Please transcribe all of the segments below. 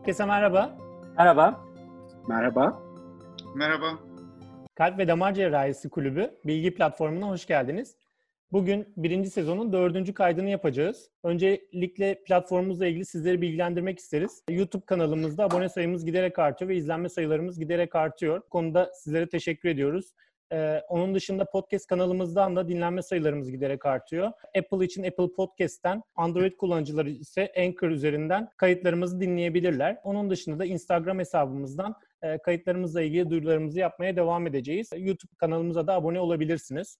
Herkese merhaba. Merhaba. Merhaba. Merhaba. Kalp ve Damar Cerrahisi Kulübü bilgi platformuna hoş geldiniz. Bugün birinci sezonun dördüncü kaydını yapacağız. Öncelikle platformumuzla ilgili sizleri bilgilendirmek isteriz. YouTube kanalımızda abone sayımız giderek artıyor ve izlenme sayılarımız giderek artıyor. Bu konuda sizlere teşekkür ediyoruz. Ee, onun dışında podcast kanalımızdan da dinlenme sayılarımız giderek artıyor. Apple için Apple Podcast'ten, Android kullanıcıları ise Anchor üzerinden kayıtlarımızı dinleyebilirler. Onun dışında da Instagram hesabımızdan e, kayıtlarımızla ilgili duyurularımızı yapmaya devam edeceğiz. YouTube kanalımıza da abone olabilirsiniz.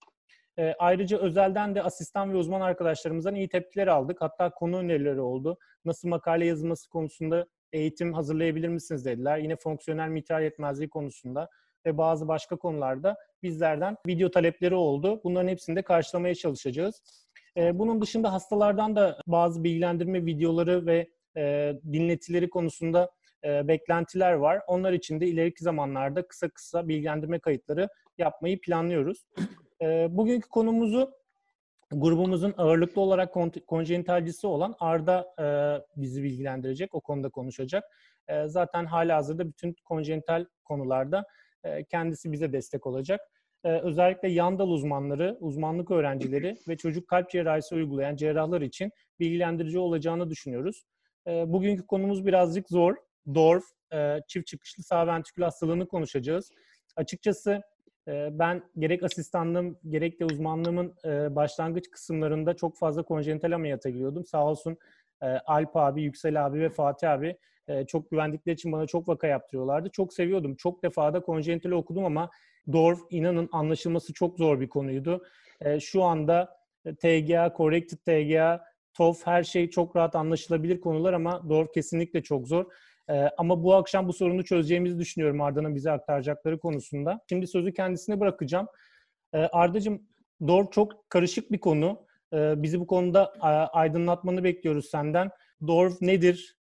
E, ayrıca özelden de asistan ve uzman arkadaşlarımızdan iyi tepkiler aldık. Hatta konu önerileri oldu. Nasıl makale yazılması konusunda eğitim hazırlayabilir misiniz dediler. Yine fonksiyonel mitral yetmezliği konusunda ve bazı başka konularda bizlerden video talepleri oldu. Bunların hepsini de karşılamaya çalışacağız. E, bunun dışında hastalardan da bazı bilgilendirme videoları ve e, dinletileri konusunda e, beklentiler var. Onlar için de ileriki zamanlarda kısa kısa bilgilendirme kayıtları yapmayı planlıyoruz. E, bugünkü konumuzu grubumuzun ağırlıklı olarak konjenitalcisi olan Arda e, bizi bilgilendirecek, o konuda konuşacak. E, zaten hala hazırda bütün konjenital konularda kendisi bize destek olacak. E, özellikle yandal uzmanları, uzmanlık öğrencileri ve çocuk kalp cerrahisi uygulayan cerrahlar için bilgilendirici olacağını düşünüyoruz. E, bugünkü konumuz birazcık zor. DORF, çift çıkışlı sağ ventrikül hastalığını konuşacağız. Açıkçası ben gerek asistanlığım gerek de uzmanlığımın başlangıç kısımlarında çok fazla konjenital ameliyata giriyordum. Sağ olsun Alp abi, Yüksel abi ve Fatih abi çok güvendikleri için bana çok vaka yaptırıyorlardı. Çok seviyordum. Çok defa da konjenital okudum ama DORF inanın anlaşılması çok zor bir konuydu. Şu anda TGA, Corrected TGA, TOF her şey çok rahat anlaşılabilir konular ama DORF kesinlikle çok zor. Ama bu akşam bu sorunu çözeceğimizi düşünüyorum Arda'nın bize aktaracakları konusunda. Şimdi sözü kendisine bırakacağım. Ee, Arda'cığım doğru çok karışık bir konu. Bizi bu konuda aydınlatmanı bekliyoruz senden. DORF nedir?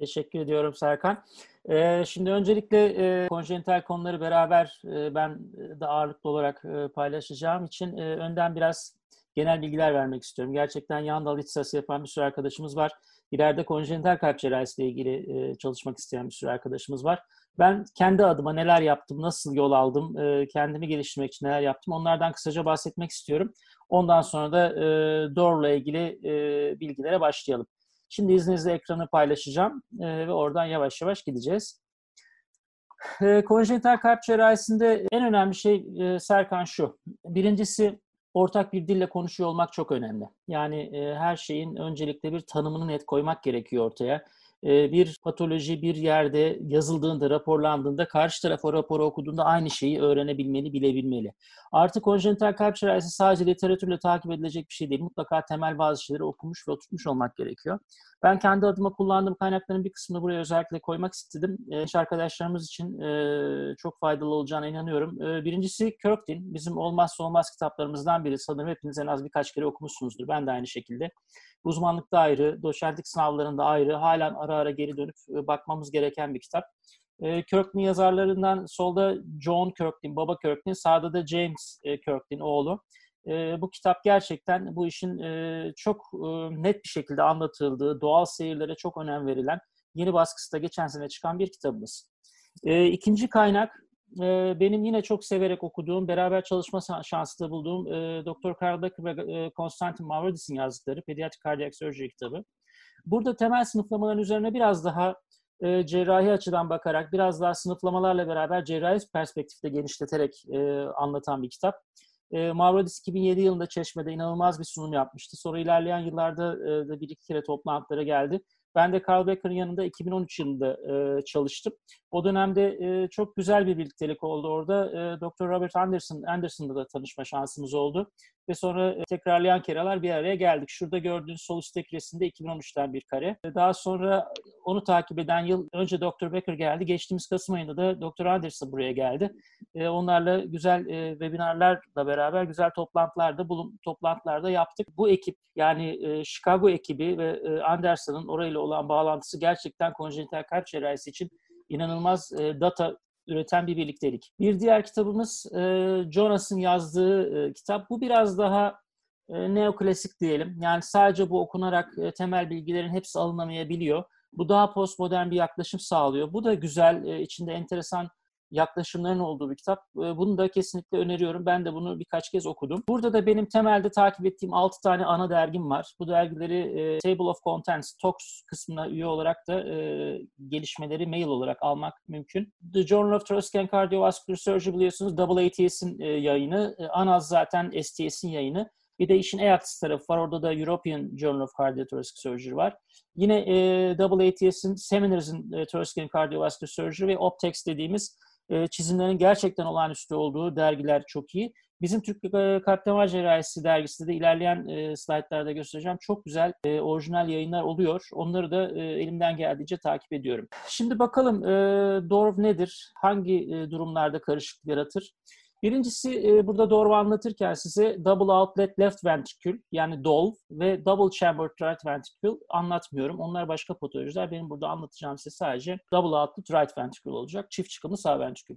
Teşekkür ediyorum Serkan. Ee, şimdi öncelikle e, konjenital konuları beraber e, ben de ağırlıklı olarak e, paylaşacağım için e, önden biraz genel bilgiler vermek istiyorum. Gerçekten yan dal ihtisası yapan bir sürü arkadaşımız var. İleride konjenital kalp cerrahisiyle ilgili e, çalışmak isteyen bir sürü arkadaşımız var. Ben kendi adıma neler yaptım, nasıl yol aldım, e, kendimi geliştirmek için neler yaptım onlardan kısaca bahsetmek istiyorum. Ondan sonra da e, DOR'la ilgili e, bilgilere başlayalım. Şimdi izninizle ekranı paylaşacağım e, ve oradan yavaş yavaş gideceğiz. E, konjenital kalp cerrahisinde en önemli şey e, Serkan şu. Birincisi ortak bir dille konuşuyor olmak çok önemli. Yani e, her şeyin öncelikle bir tanımını net koymak gerekiyor ortaya. Bir patoloji bir yerde yazıldığında, raporlandığında karşı taraf o raporu okuduğunda aynı şeyi öğrenebilmeli, bilebilmeli. Artık konjenital kalp cerrahisi sadece literatürle takip edilecek bir şey değil. Mutlaka temel bazı şeyleri okumuş ve oturtmuş olmak gerekiyor. Ben kendi adıma kullandığım kaynakların bir kısmını buraya özellikle koymak istedim. Genç arkadaşlarımız için çok faydalı olacağına inanıyorum. Birincisi Kirkdin. Bizim olmazsa olmaz kitaplarımızdan biri. Sanırım hepiniz en az birkaç kere okumuşsunuzdur. Ben de aynı şekilde. Uzmanlıkta ayrı, doçentlik sınavlarında ayrı, halen ara ara geri dönüp e, bakmamız gereken bir kitap. E, yazarlarından solda John Kirkdin, baba Kirkdin, sağda da James e, oğlu. E, bu kitap gerçekten bu işin e, çok net bir şekilde anlatıldığı, doğal seyirlere çok önem verilen, yeni baskısı da geçen sene çıkan bir kitabımız. E, ikinci kaynak benim yine çok severek okuduğum, beraber çalışma şansı da bulduğum e, Dr. Carl Becker ve Konstantin Mavrodis'in yazdıkları Pediatric Cardiac Surgery kitabı. Burada temel sınıflamaların üzerine biraz daha e, cerrahi açıdan bakarak, biraz daha sınıflamalarla beraber cerrahi perspektifte genişleterek e, anlatan bir kitap. E, Mavrodis 2007 yılında Çeşme'de inanılmaz bir sunum yapmıştı. Sonra ilerleyen yıllarda e, da bir iki kere toplantılara geldi. Ben de Carl Becker'ın yanında 2013 yılında e, çalıştım. O dönemde e, çok güzel bir birliktelik oldu orada. E, Dr. Robert Anderson, Anderson'da da tanışma şansımız oldu. Ve sonra e, tekrarlayan kereler bir araya geldik. Şurada gördüğünüz sol üstteki resimde 2013'ten bir kare. E, daha sonra onu takip eden yıl önce Dr. Becker geldi. Geçtiğimiz Kasım ayında da Dr. Anderson buraya geldi. E, onlarla güzel e, webinarlarla beraber güzel toplantılarda bulun toplantılarda yaptık. Bu ekip yani e, Chicago ekibi ve e, Anderson'ın orayla olan bağlantısı gerçekten konjenital kalp cerrahisi için inanılmaz e, data üreten bir birliktelik. Bir diğer kitabımız e, Jonas'ın yazdığı e, kitap. Bu biraz daha e, neoklasik diyelim. Yani sadece bu okunarak e, temel bilgilerin hepsi alınamayabiliyor. Bu daha postmodern bir yaklaşım sağlıyor. Bu da güzel, e, içinde enteresan yaklaşımların olduğu bir kitap. Ee, bunu da kesinlikle öneriyorum. Ben de bunu birkaç kez okudum. Burada da benim temelde takip ettiğim 6 tane ana dergim var. Bu dergileri e, Table of Contents, Talks kısmına üye olarak da e, gelişmeleri mail olarak almak mümkün. The Journal of and Cardiovascular Surgery biliyorsunuz AATS'in e, yayını. E, ANAZ zaten STS'in yayını. Bir de işin EATS tarafı var. Orada da European Journal of Cardiothoracic Surgery var. Yine e, AATS'in Seminars'ın e, Thoracic Cardiovascular Surgery ve Optex dediğimiz e, çizimlerin gerçekten olağanüstü olduğu dergiler çok iyi. Bizim Türk e, Kalp Damar Cerrahisi dergisi de ilerleyen e, slaytlarda göstereceğim. Çok güzel e, orijinal yayınlar oluyor. Onları da e, elimden geldiğince takip ediyorum. Şimdi bakalım e, DORV nedir? Hangi durumlarda karışıklık yaratır? Birincisi e, burada doğru anlatırken size double outlet left ventricle yani DOLV ve double chambered right ventricle anlatmıyorum. Onlar başka patolojiler. Benim burada anlatacağım size sadece double outlet right ventricle olacak. Çift çıkımlı sağ ventrikül.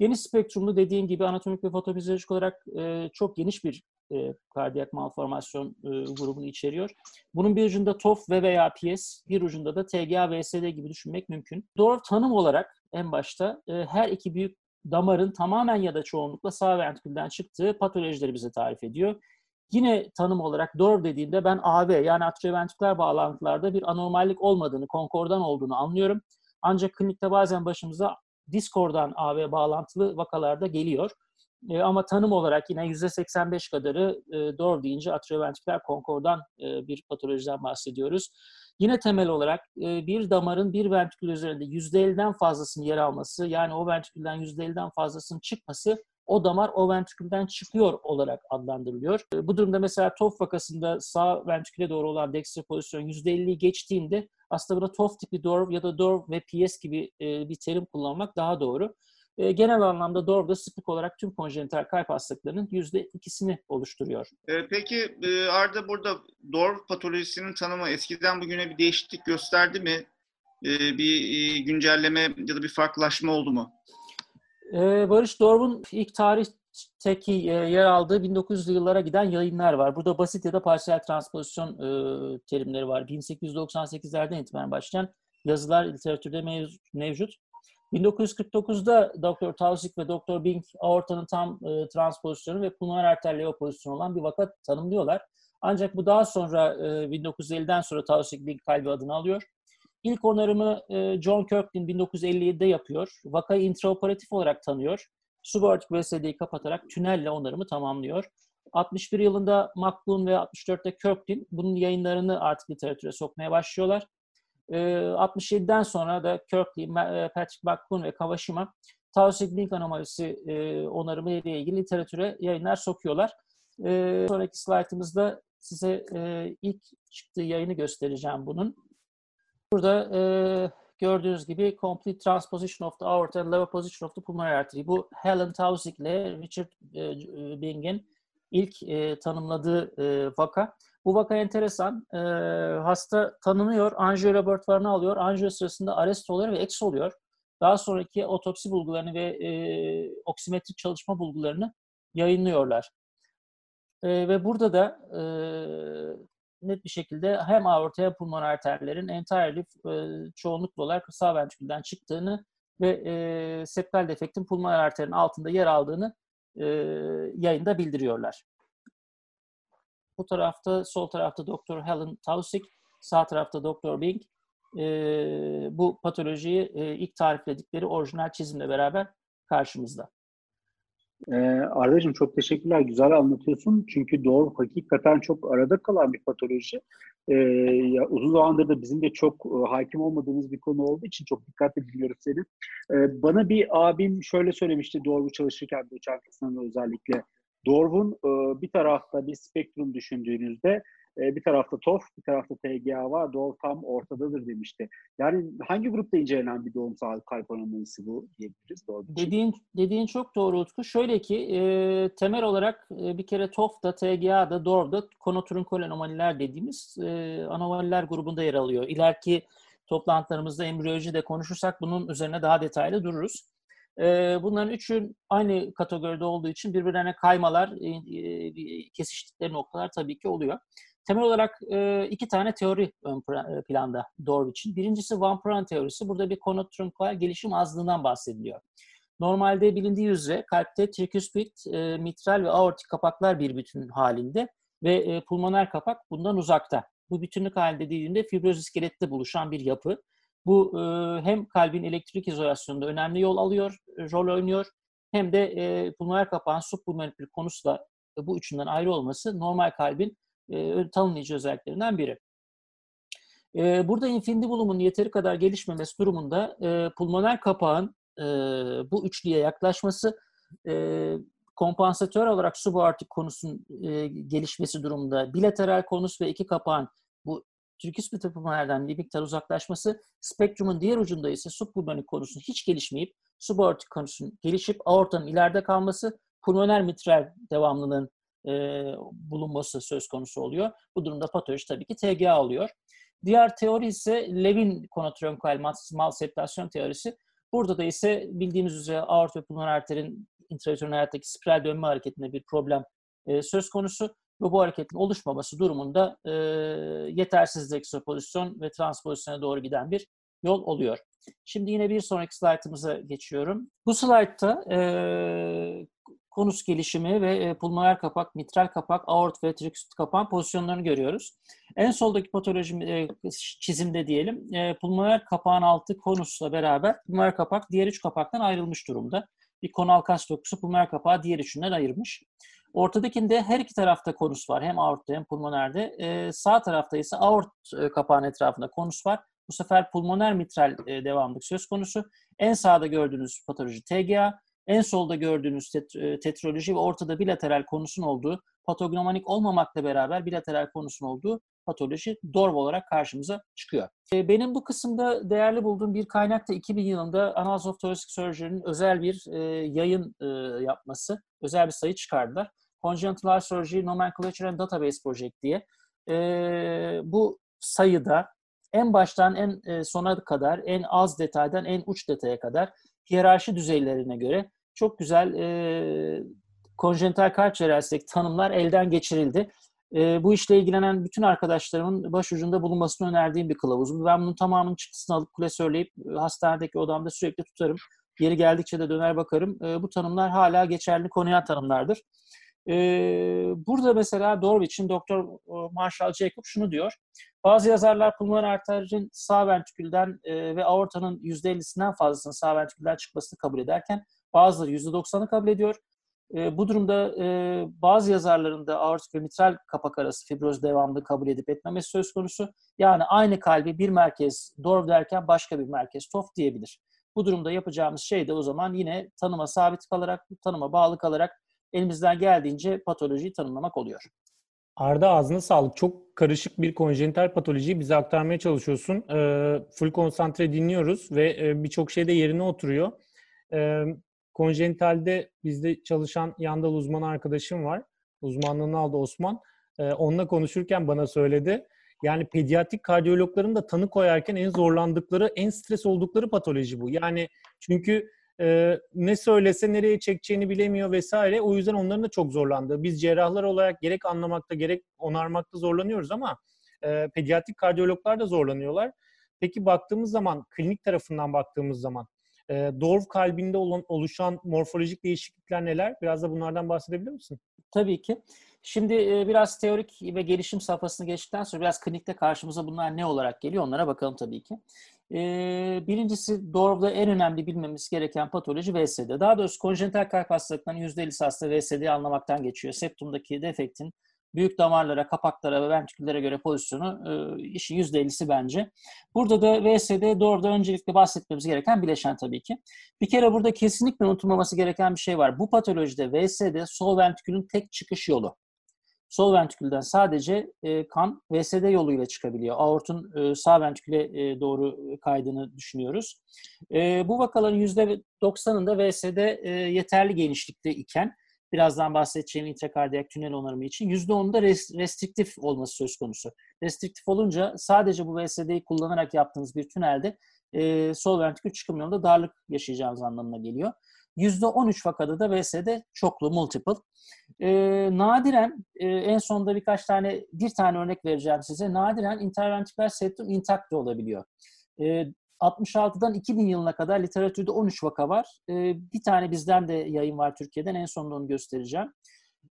Geniş spektrumlu dediğim gibi anatomik ve fotofizyolojik olarak e, çok geniş bir e, kardiyak malformasyon e, grubunu içeriyor. Bunun bir ucunda TOF ve veya PS, bir ucunda da TGA, VSD gibi düşünmek mümkün. Doğru tanım olarak en başta e, her iki büyük damarın tamamen ya da çoğunlukla sağ ventrikülden çıktığı patolojileri bize tarif ediyor. Yine tanım olarak DORV dediğimde ben AB yani atrioventriküler bağlantılarda bir anormallik olmadığını, konkordan olduğunu anlıyorum. Ancak klinikte bazen başımıza diskordan AB bağlantılı vakalarda geliyor. E, ama tanım olarak yine %85 kadarı e, DORV deyince atrioventriküler konkordan e, bir patolojiden bahsediyoruz. Yine temel olarak e, bir damarın bir ventrikül üzerinde %50'den fazlasının yer alması, yani o ventrikülden %50'den fazlasının çıkması o damar o ventrikülden çıkıyor olarak adlandırılıyor. E, bu durumda mesela TOF vakasında sağ ventriküle doğru olan dextre pozisyon %50'yi geçtiğinde aslında burada TOF tipi DORV ya da DORV ve PS gibi e, bir terim kullanmak daha doğru. E, genel anlamda DORV da spik olarak tüm konjenital kalp hastalıklarının yüzde ikisini oluşturuyor. E, peki e, Arda burada DORV patolojisinin tanımı eskiden bugüne bir değişiklik gösterdi mi? E, bir e, güncelleme ya da bir farklılaşma oldu mu? E, Barış DORV'un ilk tarihteki e, yer aldığı 1900'lü yıllara giden yayınlar var. Burada basit ya da parsiyel transpozisyon e, terimleri var. 1898'lerden itibaren başlayan yazılar literatürde mevcut. 1949'da Dr. Tausig ve Dr. Bing aortanın tam e, transpozisyonu ve pulmoner arter leo pozisyonu olan bir vaka tanımlıyorlar. Ancak bu daha sonra e, 1950'den sonra Tausig Bing kalbi adını alıyor. İlk onarımı e, John Kirkland 1957'de yapıyor. Vakayı intraoperatif olarak tanıyor. Subaortik VSD'yi kapatarak tünelle onarımı tamamlıyor. 61 yılında McClune ve 64'te Kirkland bunun yayınlarını artık literatüre sokmaya başlıyorlar. 67'den sonra da Kirkley, Patrick McClune ve Kawashima Tausig Link anomalisi onarımı ile ilgili literatüre yayınlar sokuyorlar. sonraki slaytımızda size ilk çıktığı yayını göstereceğim bunun. Burada gördüğünüz gibi Complete Transposition of the Aorta and Level Position of the Pulmonary Artery. Bu Helen Tausig ile Richard Bing'in ilk tanımladığı vaka. Bu vaka enteresan. E, hasta tanınıyor, anjiyo laboratuvarına alıyor. Anjiyo sırasında arrest oluyor ve eks oluyor. Daha sonraki otopsi bulgularını ve e, oksimetrik çalışma bulgularını yayınlıyorlar. E, ve burada da e, net bir şekilde hem aorta hem pulmoner arterlerin entirely e, çoğunlukla olarak sağ ventrikülden çıktığını ve e, septal defektin pulmoner arterin altında yer aldığını e, yayında bildiriyorlar. Bu tarafta, sol tarafta Doktor Helen Tausig, sağ tarafta Doktor Bing. E, bu patolojiyi e, ilk tarifledikleri orijinal çizimle beraber karşımızda. Ee, Arda'cığım çok teşekkürler. Güzel anlatıyorsun. Çünkü doğru hakikaten çok arada kalan bir patoloji. Ee, ya uzun zamandır da bizim de çok e, hakim olmadığımız bir konu olduğu için çok dikkatli dinliyoruz seni. Ee, bana bir abim şöyle söylemişti doğru çalışırken bu kısmında özellikle. Dorv'un e, bir tarafta bir spektrum düşündüğünüzde e, bir tarafta TOF, bir tarafta TGA var. Dorv tam ortadadır demişti. Yani hangi grupta incelenen bir doğum sağlık kalp anomalisisi bu diyebiliriz? Doğru dediğin, dediğin çok doğru Utku. Şöyle ki e, temel olarak e, bir kere TOF'da, TGA'da, DORV'da konoturnkol anomaliler dediğimiz e, anomaliler grubunda yer alıyor. İleriki toplantılarımızda embriyolojide konuşursak bunun üzerine daha detaylı dururuz. Bunların üçü aynı kategoride olduğu için birbirlerine kaymalar, kesiştikleri noktalar tabii ki oluyor. Temel olarak iki tane teori ön planda Dorv için. Birincisi Van Praen teorisi. Burada bir konotrunkual gelişim azlığından bahsediliyor. Normalde bilindiği üzere kalpte triküspit, mitral ve aortik kapaklar bir bütün halinde ve pulmoner kapak bundan uzakta. Bu bütünlük halinde dediğimde fibroz iskelette buluşan bir yapı. Bu e, hem kalbin elektrik izolasyonunda önemli yol alıyor, rol oynuyor hem de e, pulmoner kapağın subpulmoner konusla e, bu üçünden ayrı olması normal kalbin e, tanımlayıcı özelliklerinden biri. E, burada infundibulumun yeteri kadar gelişmemesi durumunda e, pulmoner kapağın e, bu üçlüye yaklaşması e, kompansatör olarak subaortik konusun e, gelişmesi durumunda bilateral konus ve iki kapağın bu Türküs pulmonerden bir miktar uzaklaşması, spektrumun diğer ucunda ise subpulmonik konusun hiç gelişmeyip subaortik konusun gelişip aortanın ileride kalması, pulmoner mitral devamlılığın e, bulunması söz konusu oluyor. Bu durumda patoloji tabii ki TGA oluyor. Diğer teori ise Levin konotronkal mal septasyon teorisi. Burada da ise bildiğimiz üzere aort ve pulmoner arterin hayattaki spiral dönme hareketinde bir problem e, söz konusu ve bu hareketin oluşmaması durumunda e, yetersiz ekspozisyon ve transpozisyona doğru giden bir yol oluyor. Şimdi yine bir sonraki slaytımıza geçiyorum. Bu slaytta e, konus gelişimi ve e, pulmoner kapak, mitral kapak, aort ve triküsit kapağın pozisyonlarını görüyoruz. En soldaki patoloji e, çizimde diyelim e, pulmoner kapağın altı konusla beraber pulmoner kapak diğer üç kapaktan ayrılmış durumda. Bir konal kas dokusu pulmoner kapağı diğer üçünden ayırmış. Ortadakinde her iki tarafta konus var. Hem aortta hem pulmonerde. E, sağ tarafta ise aort e, kapağın etrafında konus var. Bu sefer pulmoner mitral e, devamlık söz konusu. En sağda gördüğünüz patoloji TGA, en solda gördüğünüz tet- e, tetraloji ve ortada bilateral konusun olduğu, patognomanik olmamakla beraber bilateral konusun olduğu patoloji DORV olarak karşımıza çıkıyor. E, benim bu kısımda değerli bulduğum bir kaynak da 2000 yılında Annals of Thoracic Surgery'nin özel bir e, yayın e, yapması, özel bir sayı çıkardılar. Congenital Surgery Nomenclature and Database Project diye. E, bu sayıda en baştan en e, sona kadar, en az detaydan en uç detaya kadar hiyerarşi düzeylerine göre çok güzel e, konjenital kalp tanımlar elden geçirildi. E, bu işle ilgilenen bütün arkadaşlarımın başucunda bulunmasını önerdiğim bir kılavuz. Ben bunun tamamının çıktısını alıp klasörleyip hastanedeki odamda sürekli tutarım. Yeri geldikçe de döner bakarım. E, bu tanımlar hala geçerli konuya tanımlardır. Burada mesela Dorwich'in Doktor e, Marshall Jacob şunu diyor. Bazı yazarlar pulmoner arterin sağ ventrikülden e, ve aortanın %50'sinden fazlasının sağ ventrikülden çıkmasını kabul ederken bazıları %90'ı kabul ediyor. E, bu durumda bazı yazarların da aortik ve mitral kapak arası fibroz devamlı kabul edip etmemesi söz konusu. Yani aynı kalbi bir merkez DORV derken başka bir merkez TOF diyebilir. Bu durumda yapacağımız şey de o zaman yine tanıma sabit kalarak, tanıma bağlı kalarak elimizden geldiğince patolojiyi tanımlamak oluyor. Arda ağzına sağlık. Çok karışık bir konjenital patolojiyi bize aktarmaya çalışıyorsun. E, full konsantre dinliyoruz ve e, birçok şey de yerine oturuyor. E, konjenitalde bizde çalışan yandal uzman arkadaşım var. Uzmanlığını aldı Osman. E, onunla konuşurken bana söyledi. Yani pediatrik kardiyologların da tanı koyarken en zorlandıkları, en stres oldukları patoloji bu. Yani çünkü e, ne söylese nereye çekeceğini bilemiyor vesaire. O yüzden onların da çok zorlandı. Biz cerrahlar olarak gerek anlamakta gerek onarmakta zorlanıyoruz ama e, pediatrik kardiyologlar da zorlanıyorlar. Peki baktığımız zaman, klinik tarafından baktığımız zaman e, Dorf kalbinde olan, oluşan morfolojik değişiklikler neler? Biraz da bunlardan bahsedebilir misin? Tabii ki. Şimdi e, biraz teorik ve gelişim safhasını geçtikten sonra biraz klinikte karşımıza bunlar ne olarak geliyor onlara bakalım tabii ki. E, birincisi Dorf'da en önemli bilmemiz gereken patoloji VSD. Daha doğrusu konjenital kalp hastalıklarının %50'si hasta VSD'yi anlamaktan geçiyor. Septumdaki defektin büyük damarlara, kapaklara ve ventriküllere göre pozisyonu e, işin %50'si bence. Burada da VSD doğruda öncelikle bahsetmemiz gereken bileşen tabii ki. Bir kere burada kesinlikle unutulmaması gereken bir şey var. Bu patolojide VSD sol ventrikülün tek çıkış yolu. Sol ventrikülden sadece e, kan VSD yoluyla çıkabiliyor. Aortun e, sağ ventriküle e, doğru kaydığını düşünüyoruz. E, bu vakaların %90'ında VSD e, yeterli genişlikte iken birazdan bahsedeceğim intrakardiyak tünel onarımı için %10'da restriktif olması söz konusu. Restriktif olunca sadece bu VSD'yi kullanarak yaptığınız bir tünelde e, sol ventrikül çıkım yolunda darlık yaşayacağınız anlamına geliyor. %13 vakada da VSD çoklu, multiple. E, nadiren e, en sonunda birkaç tane bir tane örnek vereceğim size. Nadiren interventiküler septum intakt olabiliyor. E, 66'dan 2000 yılına kadar literatürde 13 vaka var. E, bir tane bizden de yayın var Türkiye'den. En sonunda onu göstereceğim.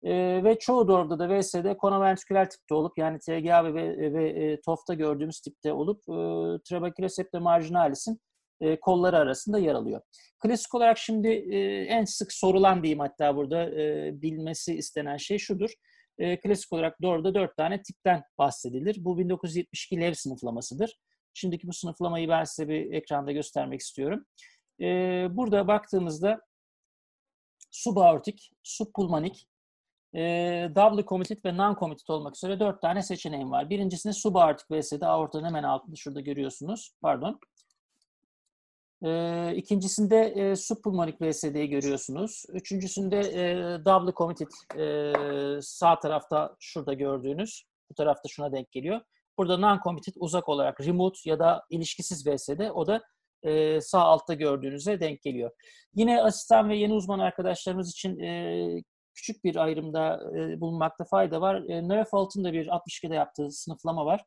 E, ve çoğu doğruda da VS'de konoventriküler tipte olup yani TGA ve, ve, ve e, TOF'ta gördüğümüz tipte olup e, trabekülosepte marginalis'in e, kolları arasında yer alıyor. Klasik olarak şimdi e, en sık sorulan diyeyim hatta burada e, bilmesi istenen şey şudur. Klasik olarak doğruda dört tane tipten bahsedilir. Bu 1972 Lev sınıflamasıdır. Şimdiki bu sınıflamayı ben size bir ekranda göstermek istiyorum. Burada baktığımızda subaortik, subpulmonik, e, double committed ve non-committed olmak üzere dört tane seçeneğim var. Birincisinde subaortik VS'de aortanın hemen altında şurada görüyorsunuz. Pardon. E, ikincisinde e, subpulmonik VSD'yi görüyorsunuz. Üçüncüsünde e, double committed e, sağ tarafta şurada gördüğünüz. Bu tarafta şuna denk geliyor. Burada non-committed uzak olarak remote ya da ilişkisiz VSD o da e, sağ altta gördüğünüze denk geliyor. Yine asistan ve yeni uzman arkadaşlarımız için e, küçük bir ayrımda e, bulunmakta fayda var. E, Neufalt'ın da bir 62'de yaptığı sınıflama var.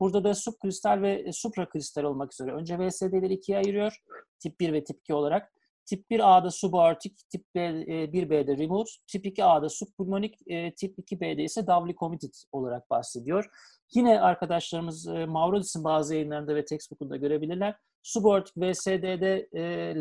Burada da subkristal ve e, suprakristal olmak üzere. Önce VSD'leri ikiye ayırıyor. Tip 1 ve tip 2 olarak. Tip 1A'da subaortik, tip B, 1B'de e, remote, tip 2A'da subpulmonik, e, tip 2B'de ise doubly committed olarak bahsediyor. Yine arkadaşlarımız Maurodis'in bazı yayınlarında ve textbook'unda görebilirler. Subaortik VSD'de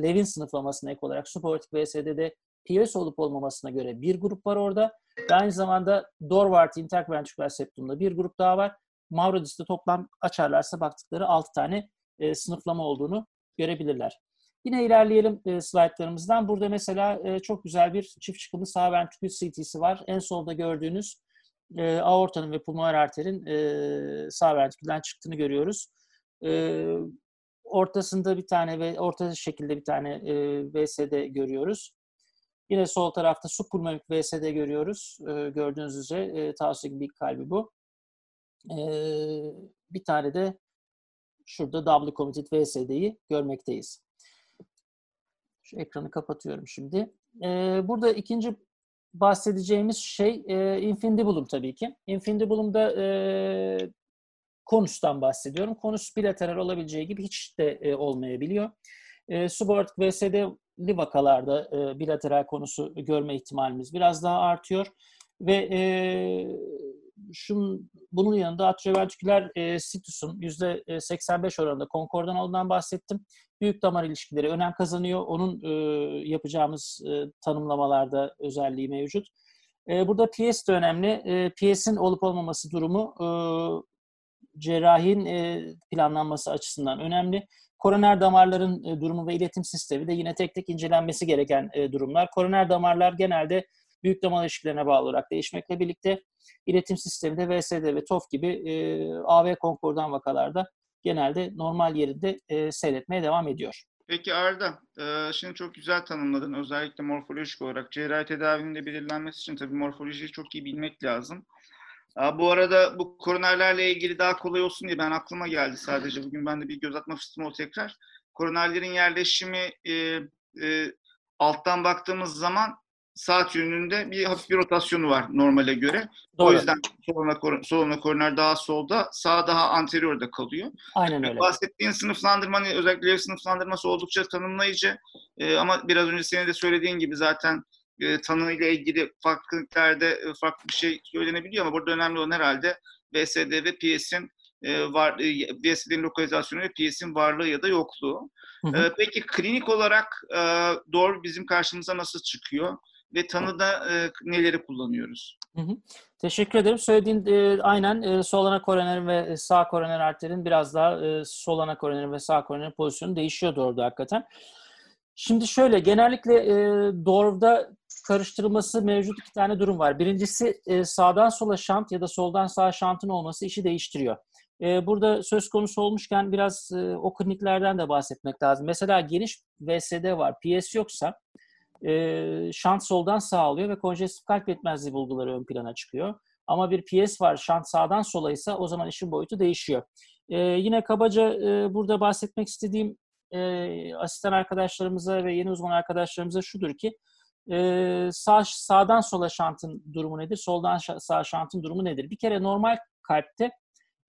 Levin sınıflamasına ek olarak subaortik VSD'de PS olup olmamasına göre bir grup var orada. Ve aynı zamanda Dorvart interventrikular septumda bir grup daha var. Maurodis'te toplam açarlarsa baktıkları 6 tane e, sınıflama olduğunu görebilirler. Yine ilerleyelim e, slaytlarımızdan. Burada mesela e, çok güzel bir çift çıkımlı sağ ventrikül CT'si var. En solda gördüğünüz e, aortanın ve pulmoner arterin e, sağ ventrikülden çıktığını görüyoruz. E, ortasında bir tane ve orta şekilde bir tane e, VSD görüyoruz. Yine sol tarafta subpulmonik VSD görüyoruz. E, gördüğünüz üzere e, tavsiye gibi kalbi bu. E, bir tane de şurada double committed VSD'yi görmekteyiz. Şu ekranı kapatıyorum şimdi. E, burada ikinci bahsedeceğimiz şey e, infundibulum tabii ki. Infundibulum'da e, konustan bahsediyorum. Konus bilateral olabileceği gibi hiç de e, olmayabiliyor. E, subaortik VSD'li vakalarda e, bilateral konusu görme ihtimalimiz biraz daha artıyor. Ve e, şun, bunun yanında atrioventriküler e, situsun %85 oranında konkordan olduğundan bahsettim. Büyük damar ilişkileri önem kazanıyor. Onun e, yapacağımız e, tanımlamalarda özelliği mevcut. E, burada PS de önemli. E, PS'in olup olmaması durumu e, cerrahin e, planlanması açısından önemli. Koroner damarların e, durumu ve iletim sistemi de yine tek tek incelenmesi gereken e, durumlar. Koroner damarlar genelde büyük damar ilişkilerine bağlı olarak değişmekle birlikte iletim sistemi de VSD ve TOF gibi e, AV konkordan vakalarda genelde normal yerinde e, seyretmeye devam ediyor. Peki Arda, e, şimdi çok güzel tanımladın. Özellikle morfolojik olarak cerrahi tedavinin de belirlenmesi için tabii morfolojiyi çok iyi bilmek lazım. Bu arada bu koronerlerle ilgili daha kolay olsun diye ben aklıma geldi sadece. Bugün ben de bir göz atma fırsatım oldu tekrar. Koronerlerin yerleşimi e, e, alttan baktığımız zaman saat yönünde bir hafif bir rotasyonu var normale göre. Doğru. O yüzden soluna, soluna koroner daha solda, sağ daha anteriorda kalıyor. Aynen öyle. Bahsettiğin sınıflandırmanın özellikle sınıflandırması oldukça tanımlayıcı. Ee, ama biraz önce senin de söylediğin gibi zaten e, tanıyla ilgili farklılıklarda e, farklı bir şey söylenebiliyor ama burada önemli olan herhalde VSD ve PS'in e, var e, VSD'nin lokalizasyonu ve PS'in varlığı ya da yokluğu. Hı hı. E, peki klinik olarak e, doğru bizim karşımıza nasıl çıkıyor? Ve tanıda e, neleri kullanıyoruz? Hı hı. Teşekkür ederim. Söylediğin e, aynen e, sol ana koronerin ve sağ koroner arterin biraz daha e, sol ana koronerin ve sağ koronerin pozisyonu değişiyordu orada hakikaten. Şimdi şöyle genellikle e, Dorv'da karıştırılması mevcut iki tane durum var. Birincisi e, sağdan sola şant ya da soldan sağa şantın olması işi değiştiriyor. E, burada söz konusu olmuşken biraz e, o kliniklerden de bahsetmek lazım. Mesela geniş VSD var, PS yoksa e, şant soldan sağa alıyor ve konjestif kalp yetmezliği bulguları ön plana çıkıyor. Ama bir PS var, şant sağdan sola ise o zaman işin boyutu değişiyor. E, yine kabaca e, burada bahsetmek istediğim e, asistan arkadaşlarımıza ve yeni uzman arkadaşlarımıza şudur ki e, sağ, sağdan sola şantın durumu nedir? Soldan sağ şantın durumu nedir? Bir kere normal kalpte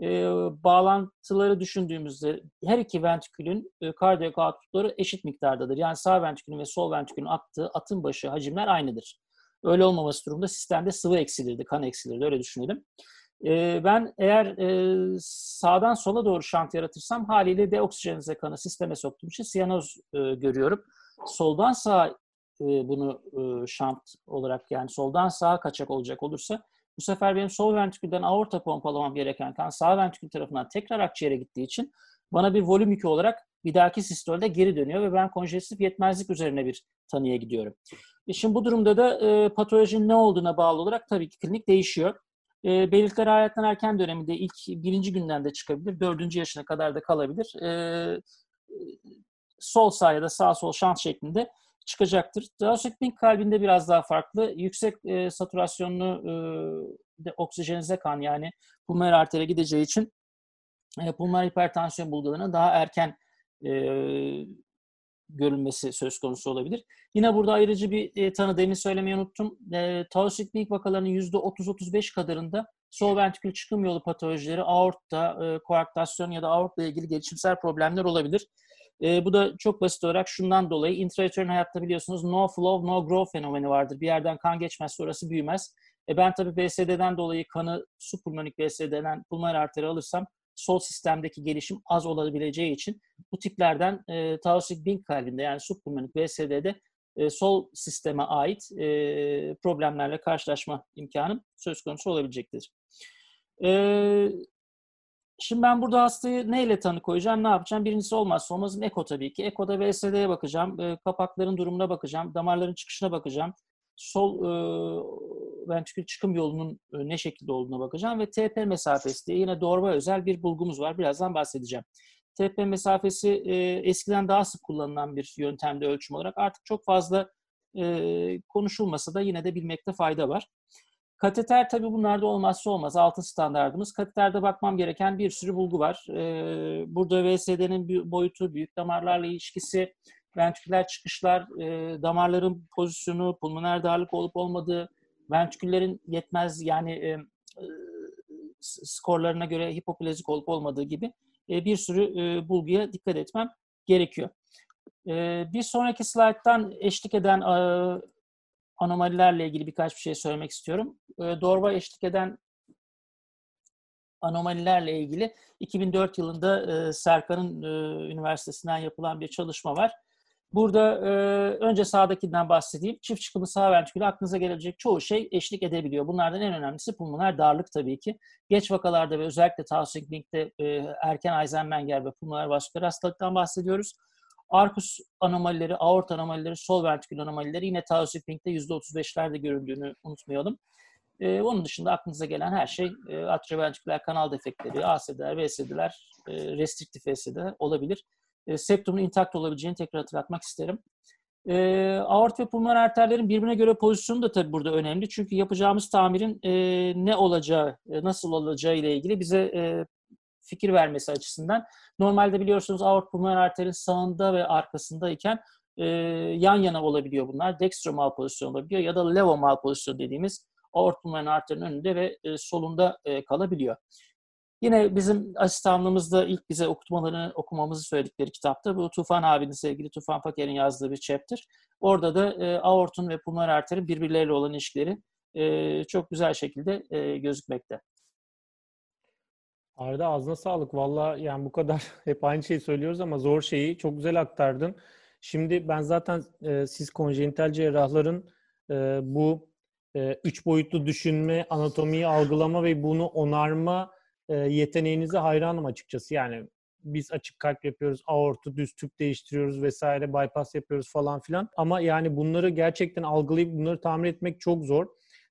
e, bağlantıları düşündüğümüzde her iki ventrikülün e, kardiyak outputları eşit miktardadır. Yani sağ ventrikülün ve sol ventrikülün attığı atın başı hacimler aynıdır. Öyle olmaması durumda sistemde sıvı eksilirdi, kan eksilirdi. Öyle düşünelim. E, ben eğer e, sağdan sola doğru şant yaratırsam haliyle deoksijenize kanı sisteme soktuğum için siyanoz e, görüyorum. Soldan sağa e, bunu e, şant olarak yani soldan sağa kaçak olacak olursa bu sefer benim sol ventrikülden aorta pompalamam gereken kan sağ ventrikül tarafından tekrar akciğere gittiği için bana bir volüm yükü olarak bir dahaki sistolde geri dönüyor ve ben konjestif yetmezlik üzerine bir tanıya gidiyorum. E şimdi bu durumda da e, patolojinin ne olduğuna bağlı olarak tabii ki klinik değişiyor. E, belirtiler hayattan erken döneminde ilk birinci günden de çıkabilir, dördüncü yaşına kadar da kalabilir. E, sol sağ ya da sağ sol şans şeklinde çıkacaktır. Daosekmink kalbinde biraz daha farklı. Yüksek e, satürasyonlu e, de oksijenize kan yani pulmoner artere gideceği için e, pulmoner hipertansiyon bulgularının daha erken e, görülmesi söz konusu olabilir. Yine burada ayrıcı bir e, tanı demin söylemeyi unuttum. E, Taosikmik vakalarının %30-35 kadarında sol ventrikül çıkım yolu patolojileri, aortta, e, koaktasyon ya da aortla ilgili gelişimsel problemler olabilir. E, bu da çok basit olarak şundan dolayı intraüterin hayatta biliyorsunuz no flow, no grow fenomeni vardır. Bir yerden kan geçmez, orası büyümez. E ben tabii BSD'den dolayı kanı supulmonik BSD'den pulmoner arteri alırsam sol sistemdeki gelişim az olabileceği için bu tiplerden e, taosik bink kalbinde yani supulmonik BSD'de e, sol sisteme ait e, problemlerle karşılaşma imkanım söz konusu olabilecektir. E, Şimdi ben burada hastayı neyle tanı koyacağım, ne yapacağım? Birincisi olmazsa olmazım eko tabii ki. Eko'da VSD'ye bakacağım, e, kapakların durumuna bakacağım, damarların çıkışına bakacağım. Sol e, ventrikül çıkım yolunun e, ne şekilde olduğuna bakacağım ve TP mesafesi diye yine dorva özel bir bulgumuz var. Birazdan bahsedeceğim. TP mesafesi e, eskiden daha sık kullanılan bir yöntemde ölçüm olarak artık çok fazla e, konuşulmasa da yine de bilmekte fayda var. Kateter tabii bunlarda olmazsa olmaz. Altın standartımız. Kateterde bakmam gereken bir sürü bulgu var. Ee, burada VSD'nin boyutu, büyük damarlarla ilişkisi, ventriküler çıkışlar, e, damarların pozisyonu, pulmoner darlık olup olmadığı, ventriküllerin yetmez yani e, e, skorlarına göre hipoplazik olup olmadığı gibi bir sürü bulguya dikkat etmem gerekiyor. Bir sonraki slayttan eşlik eden anomalilerle ilgili birkaç bir şey söylemek istiyorum. E, Dorva eşlik eden anomalilerle ilgili 2004 yılında e, Serkan'ın e, üniversitesinden yapılan bir çalışma var. Burada e, önce sağdakinden bahsedeyim. Çift çıkımı sağ ventrikülü aklınıza gelebilecek çoğu şey eşlik edebiliyor. Bunlardan en önemlisi pulmoner darlık tabii ki. Geç vakalarda ve özellikle Taussig-Link'te e, erken Eisenmenger ve pulmoner vasküler hastalıktan bahsediyoruz. Arkus anomalileri, aort anomalileri, sol ventrikül anomalileri yine Taussig-Link'te %35'lerde görüldüğünü unutmayalım. Ee, onun dışında aklınıza gelen her şey e, atrioventriküler kanal defektleri, ASD'ler, VSD'ler, e, restriktif VSD olabilir. E, septumun intakt olabileceğini tekrar hatırlatmak isterim. E, aort ve pulmoner arterlerin birbirine göre pozisyonu da tabii burada önemli. Çünkü yapacağımız tamirin e, ne olacağı, e, nasıl olacağı ile ilgili bize e, fikir vermesi açısından. Normalde biliyorsunuz aort pulmoner arterin sağında ve arkasındayken e, yan yana olabiliyor bunlar. Dextromal pozisyon olabiliyor ya da levomal pozisyon dediğimiz aort pulmoner arterin önünde ve e, solunda e, kalabiliyor. Yine bizim asistanlığımızda ilk bize okutmalarını okumamızı söyledikleri kitapta bu Tufan abinin sevgili Tufan Faker'in yazdığı bir chapter. Orada da e, aortun ve pulmoner arterin birbirleriyle olan ilişkileri e, çok güzel şekilde e, gözükmekte. Arda ağzına sağlık. Valla yani bu kadar hep aynı şeyi söylüyoruz ama zor şeyi çok güzel aktardın. Şimdi ben zaten e, siz konjenital cerrahların e, bu e, üç boyutlu düşünme, anatomiyi algılama ve bunu onarma e, yeteneğinize hayranım açıkçası. Yani biz açık kalp yapıyoruz, aortu düz tüp değiştiriyoruz vesaire, bypass yapıyoruz falan filan. Ama yani bunları gerçekten algılayıp bunları tamir etmek çok zor.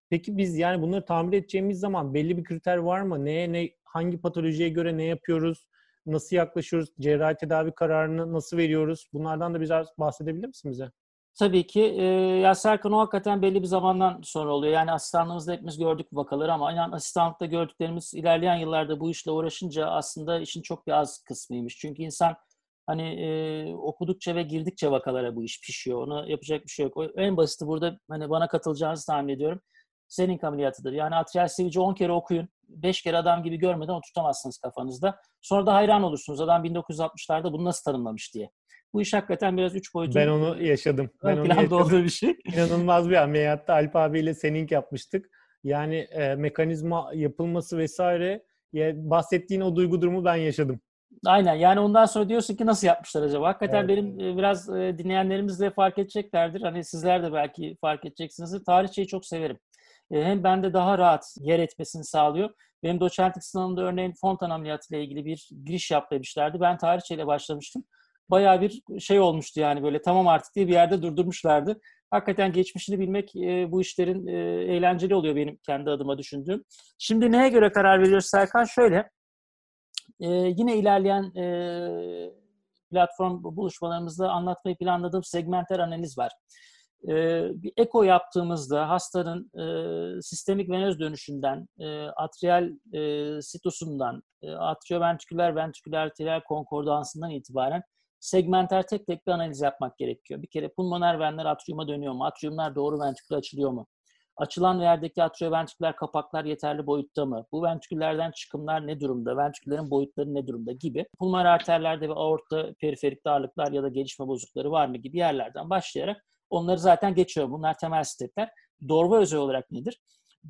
Peki biz yani bunları tamir edeceğimiz zaman belli bir kriter var mı? Neye ne hangi patolojiye göre ne yapıyoruz? Nasıl yaklaşıyoruz? Cerrahi tedavi kararını nasıl veriyoruz? Bunlardan da biraz bahsedebilir misin bize? Tabii ki. E, ya Serkan o hakikaten belli bir zamandan sonra oluyor. Yani asistanlığımızda hepimiz gördük vakaları ama inan asistanlıkta gördüklerimiz ilerleyen yıllarda bu işle uğraşınca aslında işin çok bir az kısmıymış. Çünkü insan Hani e, okudukça ve girdikçe vakalara bu iş pişiyor. Ona yapacak bir şey yok. En basiti burada hani bana katılacağınızı tahmin ediyorum. Senin ameliyatıdır. Yani atrial sivici 10 kere okuyun. 5 kere adam gibi görmeden oturtamazsınız kafanızda. Sonra da hayran olursunuz. Adam 1960'larda bunu nasıl tanımlamış diye. Bu iş hakikaten biraz üç boyutlu. Ben onu yaşadım. Ben onu yaşadım. olduğu bir şey. İnanılmaz bir ameliyatta Alp abiyle seninki yapmıştık. Yani e, mekanizma yapılması vesaire ya, bahsettiğin o duygu durumu ben yaşadım. Aynen yani ondan sonra diyorsun ki nasıl yapmışlar acaba? Hakikaten evet. benim e, biraz e, dinleyenlerimiz de fark edeceklerdir. Hani sizler de belki fark edeceksiniz. Tarihçeyi çok severim. E, hem bende daha rahat yer etmesini sağlıyor. Benim doçentlik sınavında örneğin fontan ameliyatı ile ilgili bir giriş yap demişlerdi. Ben tarihçeyle başlamıştım. Bayağı bir şey olmuştu yani böyle tamam artık diye bir yerde durdurmuşlardı. Hakikaten geçmişini bilmek e, bu işlerin e, eğlenceli oluyor benim kendi adıma düşündüğüm. Şimdi neye göre karar veriyoruz Serkan? Şöyle, e, yine ilerleyen e, platform buluşmalarımızda anlatmayı planladığım segmenter analiz var. E, bir eko yaptığımızda hastanın e, sistemik venöz dönüşünden, e, atrial e, sitosundan, e, atrioventriküler ventriküler arteriyel konkordansından itibaren segmenter tek tek bir analiz yapmak gerekiyor. Bir kere pulmoner venler atriuma dönüyor mu? Atriumlar doğru ventriküle açılıyor mu? Açılan yerdeki atrioventriküler kapaklar yeterli boyutta mı? Bu ventriküllerden çıkımlar ne durumda? Ventriküllerin boyutları ne durumda gibi. Pulmoner arterlerde ve aortta periferik darlıklar ya da gelişme bozuklukları var mı gibi yerlerden başlayarak onları zaten geçiyor. Bunlar temel stepler. Dorva özel olarak nedir?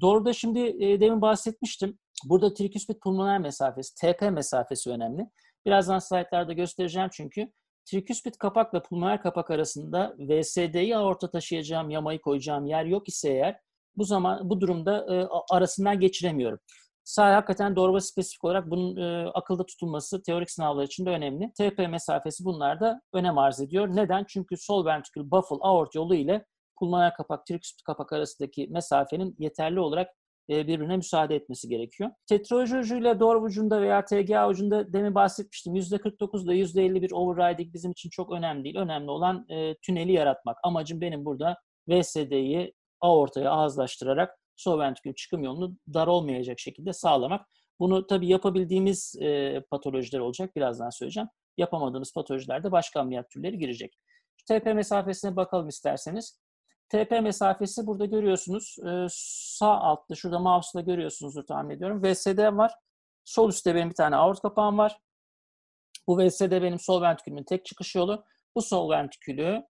Doğruda şimdi e, demin bahsetmiştim. Burada triküspit pulmoner mesafesi, TP mesafesi önemli. Birazdan slaytlarda göstereceğim çünkü. Triküspit kapakla pulmoner kapak arasında VSD'yi aorta taşıyacağım, yamayı koyacağım yer yok ise eğer bu zaman bu durumda e, arasından geçiremiyorum. Sağ hakikaten doğru spesifik olarak bunun e, akılda tutulması teorik sınavlar için de önemli. TP mesafesi bunlarda önem arz ediyor. Neden? Çünkü sol ventrikül baffle aort yolu ile pulmoner kapak, triküspit kapak arasındaki mesafenin yeterli olarak e, birbirine müsaade etmesi gerekiyor. Tetraloji ucuyla doğru ucunda veya TGA ucunda demin bahsetmiştim. %49 ile %51 overriding bizim için çok önemli değil. Önemli olan e, tüneli yaratmak. Amacım benim burada VSD'yi aortaya ağızlaştırarak sol ventrikül çıkım yolunu dar olmayacak şekilde sağlamak. Bunu tabii yapabildiğimiz e, patolojiler olacak. Birazdan söyleyeceğim. Yapamadığımız patolojilerde başka ameliyat türleri girecek. TP mesafesine bakalım isterseniz. TP mesafesi burada görüyorsunuz. E, sağ altta şurada mouse'la görüyorsunuzdur tahmin ediyorum. VSD var. Sol üstte benim bir tane aort kapağım var. Bu VSD benim sol ventrikülümün tek çıkış yolu. Bu sol ventrikülü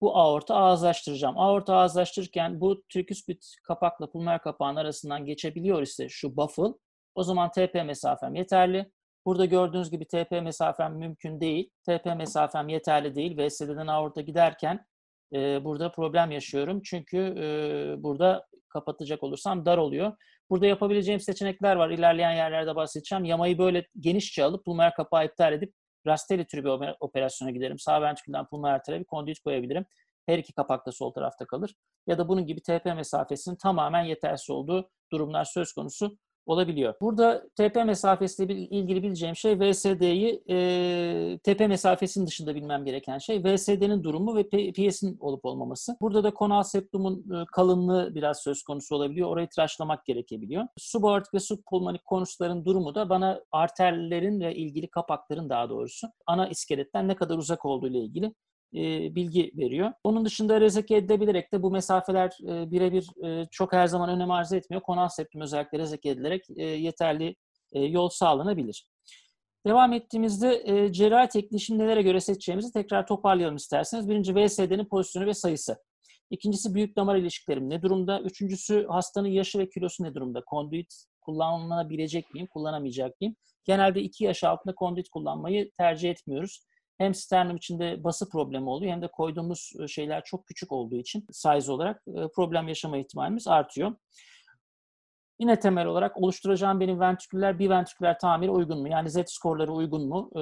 bu aorta ağızlaştıracağım. Aorta ağızlaştırırken bu triküspit kapakla pulmoner kapağın arasından geçebiliyor ise şu baffle o zaman TP mesafem yeterli. Burada gördüğünüz gibi TP mesafem mümkün değil. TP mesafem yeterli değil. VSD'den aorta giderken e, burada problem yaşıyorum. Çünkü e, burada kapatacak olursam dar oluyor. Burada yapabileceğim seçenekler var. İlerleyen yerlerde bahsedeceğim. Yamayı böyle genişçe alıp pulmoner kapağı iptal edip Rastelli türü bir operasyona giderim. Sağ ventrikülden pulmoner bir kondüit koyabilirim. Her iki kapak da sol tarafta kalır. Ya da bunun gibi TP mesafesinin tamamen yetersiz olduğu durumlar söz konusu olabiliyor. Burada TP mesafesiyle ilgili bileceğim şey VSD'yi e, TP mesafesinin dışında bilmem gereken şey VSD'nin durumu ve PS'in olup olmaması. Burada da konal septumun e, kalınlığı biraz söz konusu olabiliyor. Orayı tıraşlamak gerekebiliyor. Subaortik ve subpulmonik konusların durumu da bana arterlerin ve ilgili kapakların daha doğrusu ana iskeletten ne kadar uzak olduğu ile ilgili e, bilgi veriyor. Onun dışında rezeke edilebilerek de bu mesafeler e, birebir e, çok her zaman önem arz etmiyor. Konal septum özellikle rezeke edilerek e, yeterli e, yol sağlanabilir. Devam ettiğimizde e, cerrahi tekniği nelere göre seçeceğimizi tekrar toparlayalım isterseniz. Birinci VSD'nin pozisyonu ve sayısı. İkincisi büyük damar ilişkilerim ne durumda? Üçüncüsü hastanın yaşı ve kilosu ne durumda? Konduit kullanabilecek miyim, kullanamayacak mıyım? Genelde iki yaş altında konduit kullanmayı tercih etmiyoruz hem sternum içinde bası problemi oluyor hem de koyduğumuz e, şeyler çok küçük olduğu için size olarak e, problem yaşama ihtimalimiz artıyor. Yine temel olarak oluşturacağım benim ventriküller bir ventriküler tamiri uygun mu? Yani Z skorları uygun mu? E,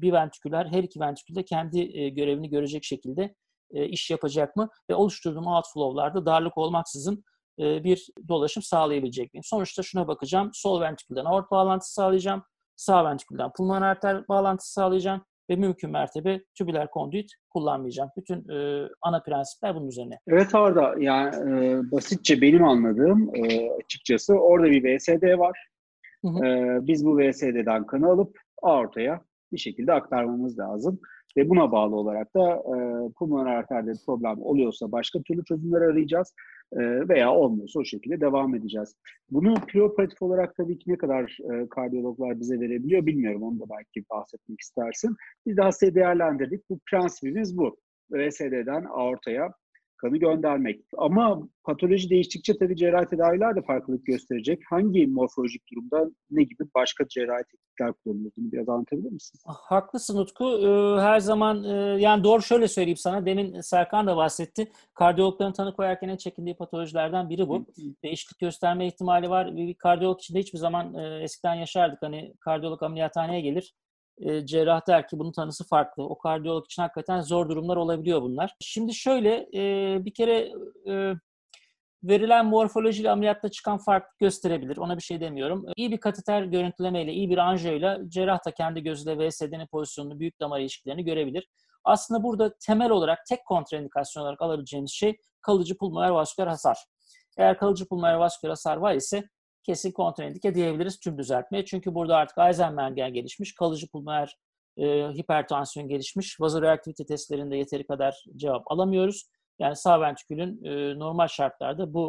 bir ventriküler her iki ventrikülde kendi görevini görecek şekilde iş yapacak mı? Ve oluşturduğum outflow'larda darlık olmaksızın bir dolaşım sağlayabilecek miyim? Sonuçta şuna bakacağım. Sol ventrikülden aort bağlantısı sağlayacağım. Sağ ventrikülden pulmoner arter bağlantısı sağlayacağım ve mümkün mertebe tübüler konduit kullanmayacağım. Bütün e, ana prensipler bunun üzerine. Evet Arda, yani e, basitçe benim anladığım e, açıkçası orada bir VSD var. Hı hı. E, biz bu VSD'den kanı alıp aortaya bir şekilde aktarmamız lazım. Ve buna bağlı olarak da e, pulmoner arterde problem oluyorsa başka türlü çözümler arayacağız e, veya olmuyorsa o şekilde devam edeceğiz. Bunu preoperatif olarak tabii ki ne kadar e, kardiyologlar bize verebiliyor bilmiyorum. Onu da belki bahsetmek istersin. Biz de hastayı değerlendirdik. Bu prensibimiz bu. VSD'den aortaya kanı göndermek. Ama patoloji değiştikçe tabii cerrahi tedaviler de farklılık gösterecek. Hangi morfolojik durumda ne gibi başka cerrahi teknikler kullanılır? Bunu biraz anlatabilir misin? Ah, haklısın Utku. Ee, her zaman e, yani doğru şöyle söyleyeyim sana. Demin Serkan da bahsetti. Kardiyologların tanı koyarken en çekindiği patolojilerden biri bu. Değişiklik gösterme ihtimali var. Bir kardiyolog için de hiçbir zaman e, eskiden yaşardık. Hani kardiyolog ameliyathaneye gelir e, cerrah der ki bunun tanısı farklı. O kardiyolog için hakikaten zor durumlar olabiliyor bunlar. Şimdi şöyle e, bir kere e, verilen morfolojiyle ameliyatta çıkan fark gösterebilir. Ona bir şey demiyorum. İyi bir kateter görüntülemeyle, iyi bir anjiyoyla cerrah da kendi gözüyle VSD'nin pozisyonunu, büyük damar ilişkilerini görebilir. Aslında burada temel olarak tek kontraindikasyon olarak alabileceğimiz şey kalıcı pulmoner vasküler hasar. Eğer kalıcı pulmoner vasküler hasar var ise kesin kontraindike diyebiliriz tüm düzeltmeye. Çünkü burada artık Eisenmenger gelişmiş, kalıcı pulmoner e, hipertansiyon gelişmiş. Vazoreaktivite testlerinde yeteri kadar cevap alamıyoruz. Yani sağ ventrikülün e, normal şartlarda bu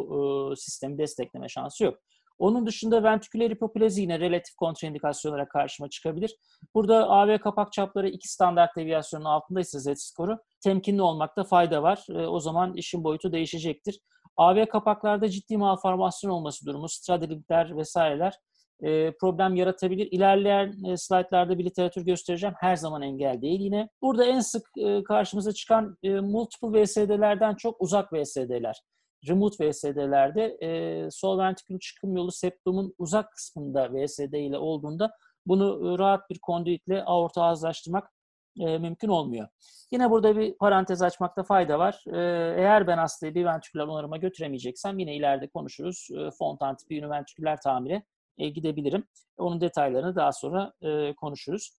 e, sistemi destekleme şansı yok. Onun dışında ventriküler hipoplezi yine relatif kontraindikasyon olarak karşıma çıkabilir. Burada AV kapak çapları iki standart deviyasyonun altındaysa Z skoru temkinli olmakta fayda var. E, o zaman işin boyutu değişecektir. AV kapaklarda ciddi malformasyon olması durumu, stradilitler vesaireler e, problem yaratabilir. İlerleyen e, slaytlarda bir literatür göstereceğim. Her zaman engel değil yine. Burada en sık e, karşımıza çıkan e, multiple VSD'lerden çok uzak VSD'ler. Remote VSD'lerde e, sol ventrikül çıkım yolu septumun uzak kısmında VSD ile olduğunda bunu e, rahat bir konduitle aorta ağızlaştırmak e, mümkün olmuyor. Yine burada bir parantez açmakta fayda var. E, eğer ben hastayı bir ventriküler onarıma götüremeyeceksem yine ileride konuşuruz. E, fontan tipi univentriküler tamire e, gidebilirim. Onun detaylarını daha sonra e, konuşuruz.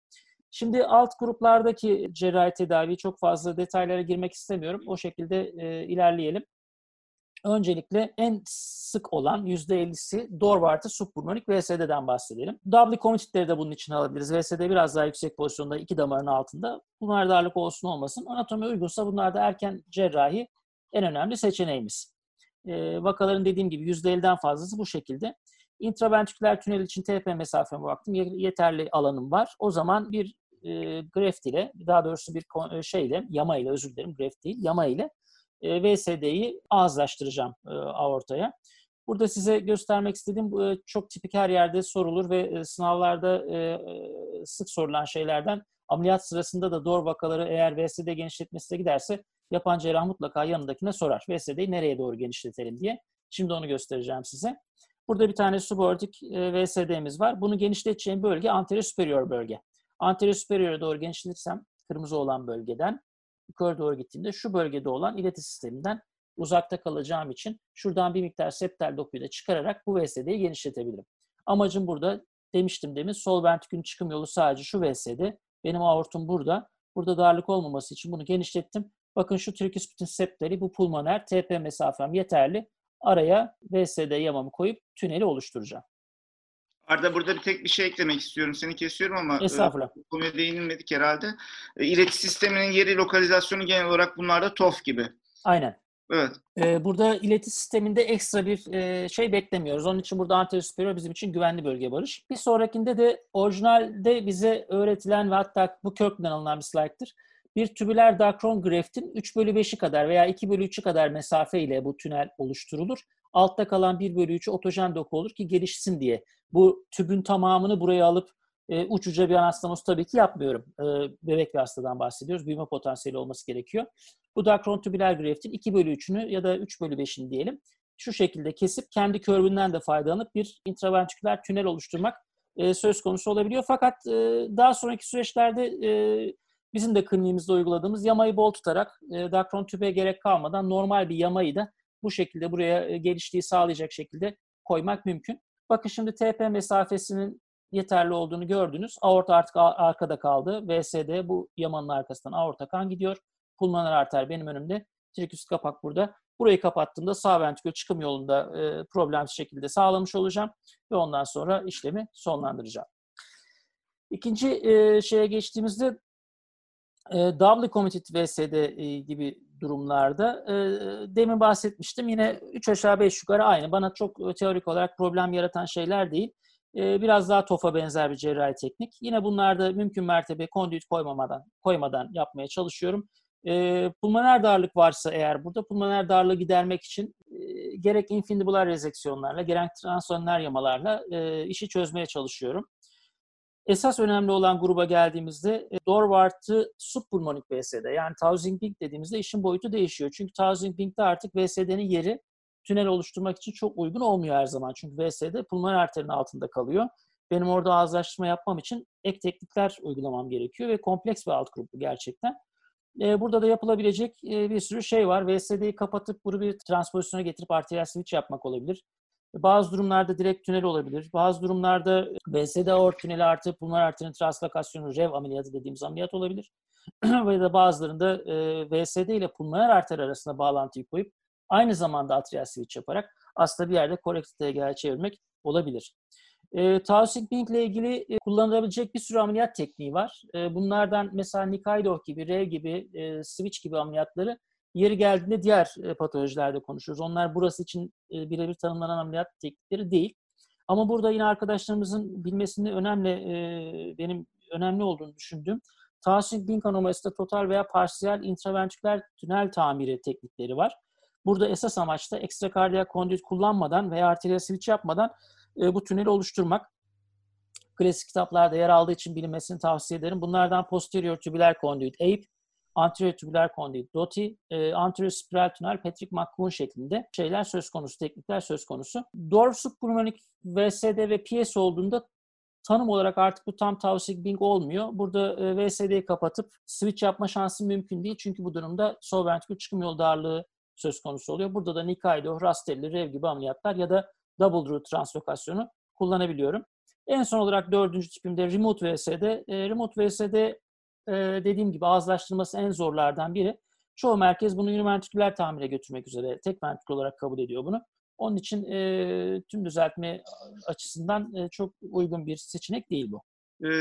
Şimdi alt gruplardaki cerrahi tedavi çok fazla detaylara girmek istemiyorum. O şekilde e, ilerleyelim. Öncelikle en sık olan %50'si Dorvart'ı subpulmonik VSD'den bahsedelim. Doubly committed'leri de bunun için alabiliriz. VSD biraz daha yüksek pozisyonda iki damarın altında. Bunlar darlık olsun olmasın. Anatomi uygunsa bunlar da erken cerrahi en önemli seçeneğimiz. E, vakaların dediğim gibi %50'den fazlası bu şekilde. Intraventriküler tünel için TP mesafeme baktım. Yeterli alanım var. O zaman bir e, graft ile, daha doğrusu bir şeyle, yama ile özür dilerim, graft değil, yama ile e, VSD'yi ağızlaştıracağım e, aortaya. Burada size göstermek istediğim e, çok tipik her yerde sorulur ve sınavlarda sık sorulan şeylerden ameliyat sırasında da doğru vakaları eğer VSD genişletmesine giderse yapan cerrah mutlaka yanındakine sorar. VSD'yi nereye doğru genişletelim diye. Şimdi onu göstereceğim size. Burada bir tane subaortik VSD'miz var. Bunu genişleteceğim bölge anterior superior bölge. Anterior superior'a doğru genişletirsem kırmızı olan bölgeden yukarı doğru gittiğimde şu bölgede olan ileti sisteminden uzakta kalacağım için şuradan bir miktar septal dokuyu da çıkararak bu VSD'yi genişletebilirim. Amacım burada demiştim demin sol ventrikülün çıkım yolu sadece şu VSD. Benim aortum burada. Burada darlık olmaması için bunu genişlettim. Bakın şu tricuspidin septali bu pulmoner TP mesafem yeterli. Araya VSD yamamı koyup tüneli oluşturacağım. Arda burada bir tek bir şey eklemek istiyorum. Seni kesiyorum ama e, Estağfurullah. E, konuya değinilmedik herhalde. E, ileti sisteminin yeri lokalizasyonu genel olarak bunlarda TOF gibi. Aynen. Evet. Ee, burada ileti sisteminde ekstra bir e, şey beklemiyoruz. Onun için burada anterior superior bizim için güvenli bölge barış. Bir sonrakinde de orijinalde bize öğretilen ve hatta bu Kirk'den alınan bir slayttır. Bir tübüler Dacron graftin 3 bölü 5'i kadar veya 2 bölü 3'ü kadar mesafe ile bu tünel oluşturulur. Altta kalan 1 bölü 3'ü otojen doku olur ki gelişsin diye. Bu tübün tamamını buraya alıp e, uçuca bir anastomoz tabii ki yapmıyorum. E, bebek bir hastadan bahsediyoruz. Büyüme potansiyeli olması gerekiyor. Bu Dacron tübüler graftin 2 bölü 3'ünü ya da 3 bölü 5'ini diyelim. Şu şekilde kesip kendi körbünden de faydalanıp bir intraventriküler tünel oluşturmak e, söz konusu olabiliyor. Fakat e, daha sonraki süreçlerde e, bizim de kliniğimizde uyguladığımız yamayı bol tutarak e, Dacron tübe gerek kalmadan normal bir yamayı da bu şekilde buraya e, geliştiği sağlayacak şekilde koymak mümkün. Bakın şimdi TP mesafesinin yeterli olduğunu gördünüz. Aorta artık arkada kaldı. VSD bu yamanın arkasından aorta kan gidiyor. Pulmoner arter benim önümde. Triküs kapak burada. Burayı kapattığımda sağ ventrikül çıkım yolunda e, problemsiz şekilde sağlamış olacağım ve ondan sonra işlemi sonlandıracağım. İkinci e, şeye geçtiğimizde e, doubly committed VSD e, gibi durumlarda e, demin bahsetmiştim. Yine 3 aşağı 5 yukarı aynı. Bana çok e, teorik olarak problem yaratan şeyler değil. E, biraz daha TOF'a benzer bir cerrahi teknik. Yine bunlarda mümkün mertebe kondüit koymamadan, koymadan yapmaya çalışıyorum. E, pulmoner darlık varsa eğer burada pulmoner darlığı gidermek için e, gerek infundibular rezeksiyonlarla gerek transönler yamalarla e, işi çözmeye çalışıyorum. Esas önemli olan gruba geldiğimizde e, Dorvart'ı subpulmonik VSD yani Tausing dediğimizde işin boyutu değişiyor. Çünkü Tausing artık VSD'nin yeri tünel oluşturmak için çok uygun olmuyor her zaman. Çünkü VSD pulmoner arterinin altında kalıyor. Benim orada ağızlaştırma yapmam için ek teknikler uygulamam gerekiyor ve kompleks bir alt grup bu gerçekten. E, burada da yapılabilecek e, bir sürü şey var. VSD'yi kapatıp bunu bir transpozisyona getirip arteriyel switch yapmak olabilir. Bazı durumlarda direkt tünel olabilir. Bazı durumlarda VSD aort tüneli artı pulmoner arterinin translokasyonu REV ameliyatı dediğimiz ameliyat olabilir. Ve de bazılarında e, VSD ile pulmoner arter arasında bağlantıyı koyup aynı zamanda atrial switch yaparak aslında bir yerde korrektif TGA çevirmek olabilir. E, Tausig Bing ile ilgili e, kullanılabilecek bir sürü ameliyat tekniği var. E, bunlardan mesela Nikaido gibi, REV gibi, e, Switch gibi ameliyatları Yeri geldiğinde diğer e, patolojilerde konuşuruz. Onlar burası için e, birebir tanımlanan ameliyat teknikleri değil. Ama burada yine arkadaşlarımızın bilmesini önemli, e, benim önemli olduğunu düşündüğüm Townsend Bing anomalisi'de total veya parsiyel intraventriküler tünel tamiri teknikleri var. Burada esas amaç da ekstrakardiyak kondüit kullanmadan veya arteriyel switch yapmadan bu tüneli oluşturmak. Klasik kitaplarda yer aldığı için bilinmesini tavsiye ederim. Bunlardan posterior tubüler kondüit APE, anterior tubüler kondit DOTI, e, anterior spiral tünel Patrick McCoon şeklinde şeyler söz konusu, teknikler söz konusu. Dorf subpulmonik VSD ve PS olduğunda tanım olarak artık bu tam Tausig Bing olmuyor. Burada e, VSD'yi kapatıp switch yapma şansı mümkün değil. Çünkü bu durumda sol ventrikül çıkım yolu darlığı söz konusu oluyor. Burada da Nikaido, Rastelli, Rev gibi ameliyatlar ya da double root translokasyonu kullanabiliyorum. En son olarak dördüncü tipimde remote VSD. E, remote VSD e, dediğim gibi ağızlaştırması en zorlardan biri. Çoğu merkez bunu univentriküler tamire götürmek üzere tek ventrikül olarak kabul ediyor bunu. Onun için e, tüm düzeltme açısından e, çok uygun bir seçenek değil bu.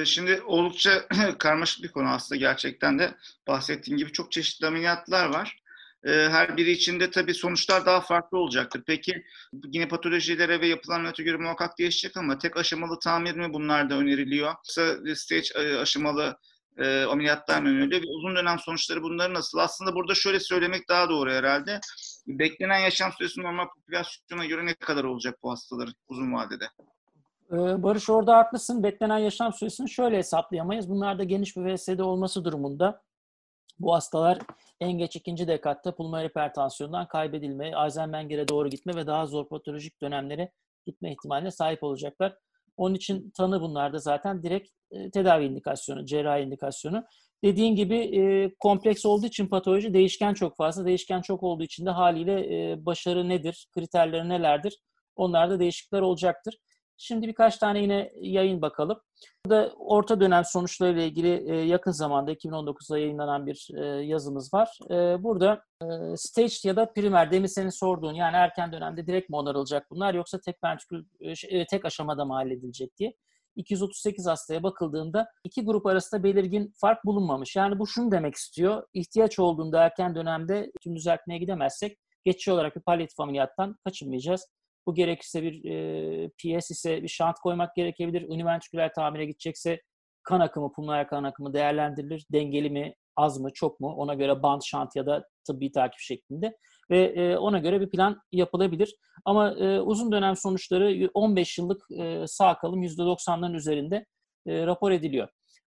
Şimdi oldukça karmaşık bir konu aslında gerçekten de bahsettiğim gibi çok çeşitli ameliyatlar var. Her biri içinde tabii sonuçlar daha farklı olacaktır. Peki yine patolojilere ve yapılan ameliyata göre muhakkak değişecek ama tek aşamalı tamir mi bunlar da öneriliyor? Yoksa stage aşamalı e, ameliyatlar öneriliyor ve uzun dönem sonuçları bunları nasıl? Aslında burada şöyle söylemek daha doğru herhalde. Beklenen yaşam süresi normal popülasyona göre ne kadar olacak bu hastaların uzun vadede? Ee, Barış orada haklısın. Beklenen yaşam süresini şöyle hesaplayamayız. Bunlarda geniş bir VSD olması durumunda bu hastalar en geç ikinci dekatta pulmoner hipertansiyondan kaybedilme, Eisenmenger'e doğru gitme ve daha zor patolojik dönemlere gitme ihtimaline sahip olacaklar. Onun için tanı bunlarda zaten direkt e, tedavi indikasyonu, cerrahi indikasyonu. Dediğin gibi e, kompleks olduğu için patoloji değişken çok fazla. Değişken çok olduğu için de haliyle e, başarı nedir, kriterleri nelerdir? Onlarda değişiklikler olacaktır. Şimdi birkaç tane yine yayın bakalım. Burada orta dönem sonuçlarıyla ilgili e, yakın zamanda 2019'da yayınlanan bir e, yazımız var. E, burada stage ya da primer demin senin sorduğun yani erken dönemde direkt mi onarılacak bunlar yoksa tek ventrikül tek aşamada mı halledilecek diye. 238 hastaya bakıldığında iki grup arasında belirgin fark bulunmamış. Yani bu şunu demek istiyor. İhtiyaç olduğunda erken dönemde tüm düzeltmeye gidemezsek geçici olarak bir palyatif ameliyattan kaçınmayacağız. Bu gerekirse bir e, PS ise bir şant koymak gerekebilir. Univentriküler tamire gidecekse kan akımı, pulmoner kan akımı değerlendirilir. Dengeli mi, az mı, çok mu? Ona göre band şant ya da tıbbi takip şeklinde ve e, ona göre bir plan yapılabilir. Ama e, uzun dönem sonuçları 15 yıllık e, sağ kalım %90'ların üzerinde e, rapor ediliyor.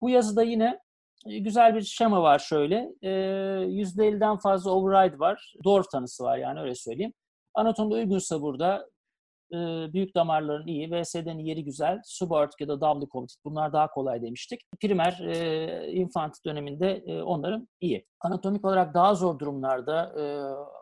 Bu yazıda yine güzel bir şema var şöyle. E, %50'den fazla override var. Dorf tanısı var yani öyle söyleyeyim. Anatomda uygunsa burada büyük damarların iyi, VSD'nin yeri güzel, subaortik ya da committed bunlar daha kolay demiştik. Primer e, infant döneminde e, onların iyi. Anatomik olarak daha zor durumlarda e,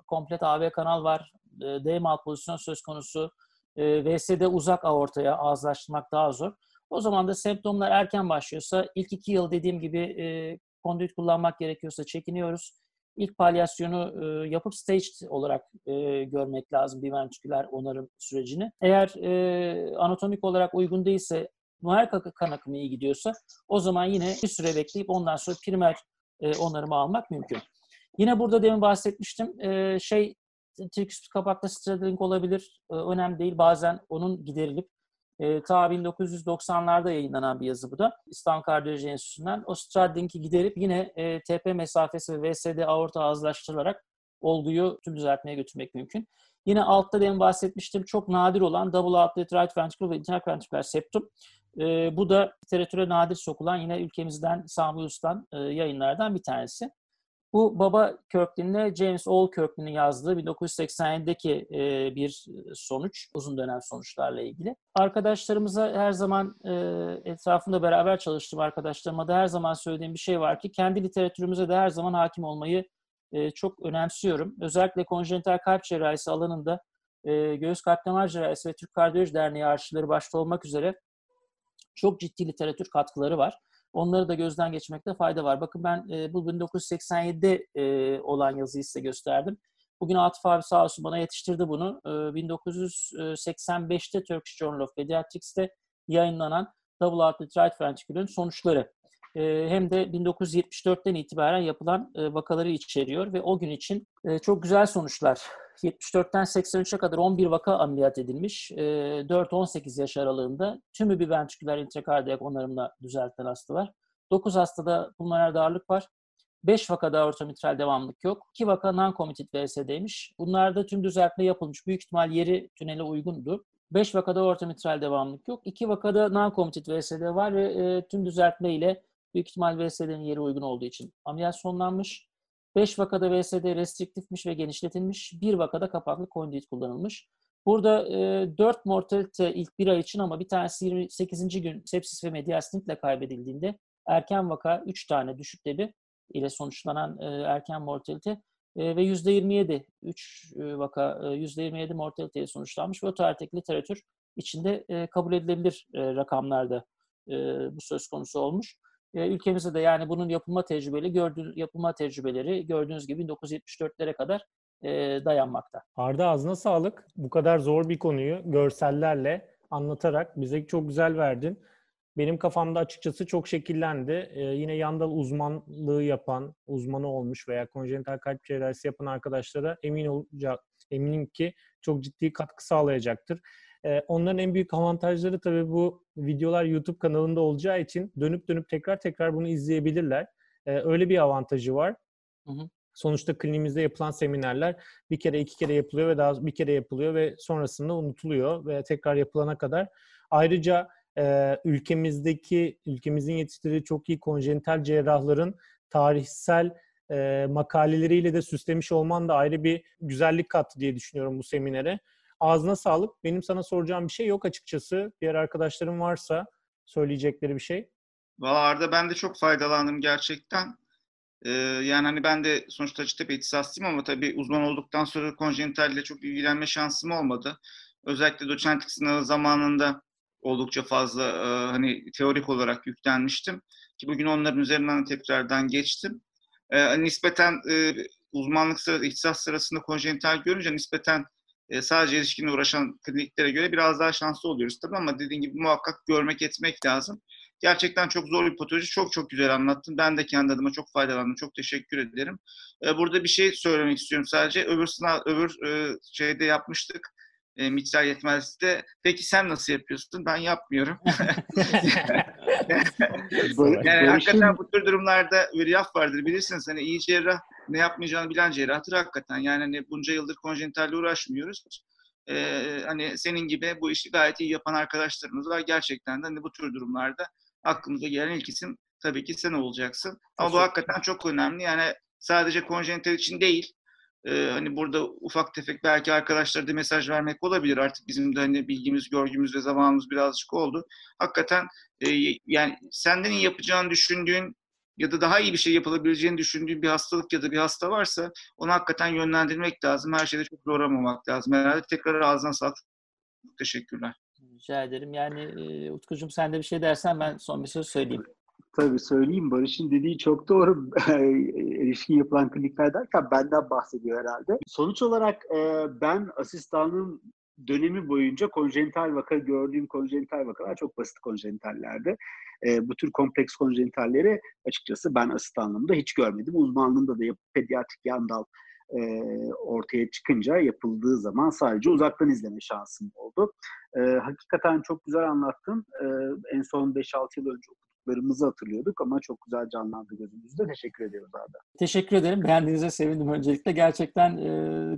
komplet AV kanal var, e, D pozisyon söz konusu, e, VSD uzak aortaya ağızlaştırmak daha zor. O zaman da semptomlar erken başlıyorsa ilk iki yıl dediğim gibi e, kondüit kullanmak gerekiyorsa çekiniyoruz ilk palyasyonu e, yapıp staged olarak e, görmek lazım bir ventriküler onarım sürecini. Eğer e, anatomik olarak uygun değilse numeral kan akımı iyi gidiyorsa o zaman yine bir süre bekleyip ondan sonra primer e, onarımı almak mümkün. Yine burada demin bahsetmiştim. E, şey Triküs kapaklı straddling olabilir. E, önemli değil. Bazen onun giderilip e, ta 1990'larda yayınlanan bir yazı bu da. İstanbul Kardiyoloji Enstitüsü'nden. O straddling'i giderip yine e, TP mesafesi ve VSD aorta azlaştırılarak olguyu tüm düzeltmeye götürmek mümkün. Yine altta demin bahsetmiştim çok nadir olan double outlet right ventricle ve interventricular septum. E, bu da literatüre nadir sokulan yine ülkemizden Sami e, yayınlardan bir tanesi. Bu Baba Kirkland'le James All Kirkland'ın yazdığı 1987'deki e, bir sonuç, uzun dönem sonuçlarla ilgili. Arkadaşlarımıza her zaman e, etrafında beraber çalıştığım arkadaşlarıma da her zaman söylediğim bir şey var ki kendi literatürümüze de her zaman hakim olmayı e, çok önemsiyorum. Özellikle konjenital kalp cerrahisi alanında e, göğüs kalp damar cerrahisi ve Türk Kardiyoloji Derneği arşivleri başta olmak üzere çok ciddi literatür katkıları var. Onları da gözden geçmekte fayda var. Bakın ben e, bu 1987'de e, olan yazıyı size gösterdim. Bugün Atıf abi sağ olsun bana yetiştirdi bunu. E, 1985'te Turkish Journal of Pediatrics'te yayınlanan Double Outlet Right Ventricular'ın sonuçları. E, hem de 1974'ten itibaren yapılan e, vakaları içeriyor ve o gün için e, çok güzel sonuçlar 74'ten 83'e kadar 11 vaka ameliyat edilmiş. 4-18 yaş aralığında tümü bir ventriküler intrakardiyak onarımla düzeltilen hastalar. 9 hastada pulmoner darlık var. 5 vakada aortomitral devamlık yok. 2 vaka non-committed VSD'ymiş. Bunlarda tüm düzeltme yapılmış. Büyük ihtimal yeri tünele uygundu. 5 vakada ortomitral devamlık yok. 2 vakada non-committed VSD var ve e, tüm düzeltme ile büyük ihtimal VSD'nin yeri uygun olduğu için ameliyat sonlanmış. 5 vakada VSD restriktifmiş ve genişletilmiş. 1 vakada kapaklı kondit kullanılmış. Burada e, 4 mortalite ilk bir ay için ama bir tanesi 28. gün sepsis ve medial ile kaybedildiğinde erken vaka 3 tane düşük debi ile sonuçlanan e, erken mortalite e, ve %27 3 e, vaka e, %27 mortaliteye sonuçlanmış ve o tarihteki literatür içinde e, kabul edilebilir e, rakamlarda e, bu söz konusu olmuş. E, ülkemizde de yani bunun yapılma tecrübeli gördüğünüz yapılma tecrübeleri gördüğünüz gibi 1974'lere kadar e, dayanmakta. Arda ağzına sağlık. Bu kadar zor bir konuyu görsellerle anlatarak bize çok güzel verdin. Benim kafamda açıkçası çok şekillendi. Ee, yine yandal uzmanlığı yapan, uzmanı olmuş veya konjenital kalp cerrahisi yapan arkadaşlara emin olacak, eminim ki çok ciddi katkı sağlayacaktır. Ee, onların en büyük avantajları tabii bu videolar YouTube kanalında olacağı için dönüp dönüp tekrar tekrar bunu izleyebilirler. Ee, öyle bir avantajı var. Hı hı. Sonuçta klinimizde yapılan seminerler bir kere iki kere yapılıyor ve daha bir kere yapılıyor ve sonrasında unutuluyor ve tekrar yapılana kadar. Ayrıca e, ülkemizdeki ülkemizin yetiştirdiği çok iyi konjenital cerrahların tarihsel e, makaleleriyle de süslemiş olman da ayrı bir güzellik kattı diye düşünüyorum bu seminere. Ağzına sağlık. Benim sana soracağım bir şey yok açıkçası. Diğer arkadaşlarım varsa söyleyecekleri bir şey. Valla Arda ben de çok faydalandım gerçekten. Ee, yani hani ben de sonuçta Hacettepe ihtisaslıyım ama tabii uzman olduktan sonra konjenitalle çok ilgilenme şansım olmadı. Özellikle doçentlik sınavı zamanında oldukça fazla e, hani teorik olarak yüklenmiştim. Ki bugün onların üzerinden tekrardan geçtim. E, nispeten e, uzmanlık sırası, ihtisas sırasında konjenital görünce nispeten e, sadece erişkinle uğraşan kliniklere göre biraz daha şanslı oluyoruz tabii ama dediğim gibi muhakkak görmek etmek lazım. Gerçekten çok zor bir patoloji. Çok çok güzel anlattın. Ben de kendi adıma çok faydalandım. Çok teşekkür ederim. E, burada bir şey söylemek istiyorum sadece. Öbür sınav, öbür e, şeyde yapmıştık. E, mitral yetmezlikte. Peki sen nasıl yapıyorsun? Ben yapmıyorum. yani hakikaten bu tür durumlarda bir laf vardır. Bilirsiniz hani iyi cerrah ne yapmayacağını bilen cerrahtır hakikaten. Yani hani bunca yıldır konjenitalle uğraşmıyoruz. Ee, hani senin gibi bu işi gayet iyi yapan arkadaşlarımız var. Gerçekten de hani bu tür durumlarda aklımıza gelen ilk isim tabii ki sen olacaksın. Ama bu hakikaten çok önemli. Yani sadece konjenital için değil, ee, hani burada ufak tefek belki arkadaşlara da mesaj vermek olabilir. Artık bizim de hani bilgimiz, görgümüz ve zamanımız birazcık oldu. Hakikaten e, yani senden iyi yapacağını düşündüğün ya da daha iyi bir şey yapılabileceğini düşündüğün bir hastalık ya da bir hasta varsa onu hakikaten yönlendirmek lazım. Her şeyde çok zorlamamak lazım. Herhalde tekrar ağzına sağlık. Teşekkürler. Rica ederim. Yani e, Utkucuğum sen de bir şey dersen ben son bir söz söyleyeyim. Tabii söyleyeyim. Barış'ın dediği çok doğru. Erişkin yapılan klinikler derken benden bahsediyor herhalde. Sonuç olarak e, ben asistanın dönemi boyunca konjenital vaka gördüğüm konjenital vakalar çok basit konjenitallerdi. E, bu tür kompleks konjenitalleri açıkçası ben asistanlığımda hiç görmedim. Uzmanlığımda da pediatrik yandal e, ortaya çıkınca yapıldığı zaman sadece uzaktan izleme şansım oldu. E, hakikaten çok güzel anlattın. E, en son 5-6 yıl önce okuduklarımızı hatırlıyorduk ama çok güzel canlandı gözümüzde. Teşekkür ediyoruz Arda. Teşekkür ederim. Beğendiğinize sevindim öncelikle. Gerçekten e,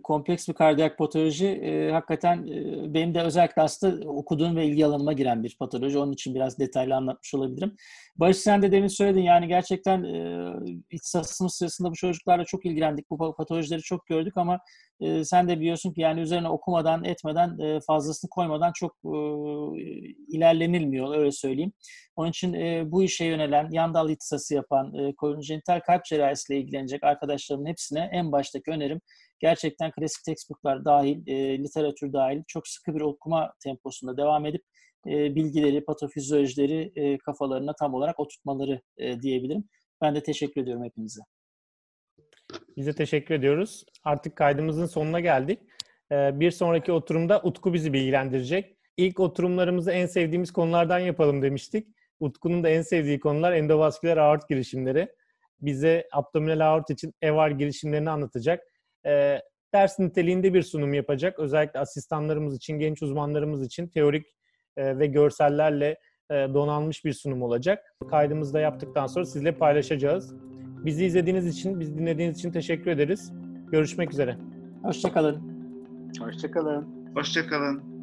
kompleks bir kardiyak patoloji. E, hakikaten e, benim de özellikle aslında okuduğum ve ilgi alanıma giren bir patoloji. Onun için biraz detaylı anlatmış olabilirim. Barış sen de demin söyledin yani gerçekten e, ihtisasımız sırasında bu çocuklarla çok ilgilendik. Bu patolojileri çok gördük ama e, sen de biliyorsun ki yani üzerine okumadan, etmeden, e, fazlasını koymadan çok e, ilerlenilmiyor öyle söyleyeyim. Onun için e, bu işe yönelen, yan dal ihtisası yapan, e, konjenital kalp cerrahisiyle ilgilenecek arkadaşlarımın hepsine en baştaki önerim gerçekten klasik textbooklar dahil, e, literatür dahil çok sıkı bir okuma temposunda devam edip e, bilgileri, patofizyolojileri e, kafalarına tam olarak oturtmaları e, diyebilirim. Ben de teşekkür ediyorum hepinize. Biz de teşekkür ediyoruz. Artık kaydımızın sonuna geldik. Ee, bir sonraki oturumda Utku bizi bilgilendirecek. İlk oturumlarımızı en sevdiğimiz konulardan yapalım demiştik. Utku'nun da en sevdiği konular endovasküler aort girişimleri. Bize abdominal aort için EVAR girişimlerini anlatacak. Ee, ders niteliğinde bir sunum yapacak. Özellikle asistanlarımız için, genç uzmanlarımız için teorik e, ve görsellerle e, donanmış bir sunum olacak. Kaydımızı da yaptıktan sonra sizle paylaşacağız. Bizi izlediğiniz için, bizi dinlediğiniz için teşekkür ederiz. Görüşmek üzere. Hoşçakalın. Hoşçakalın. Hoşçakalın.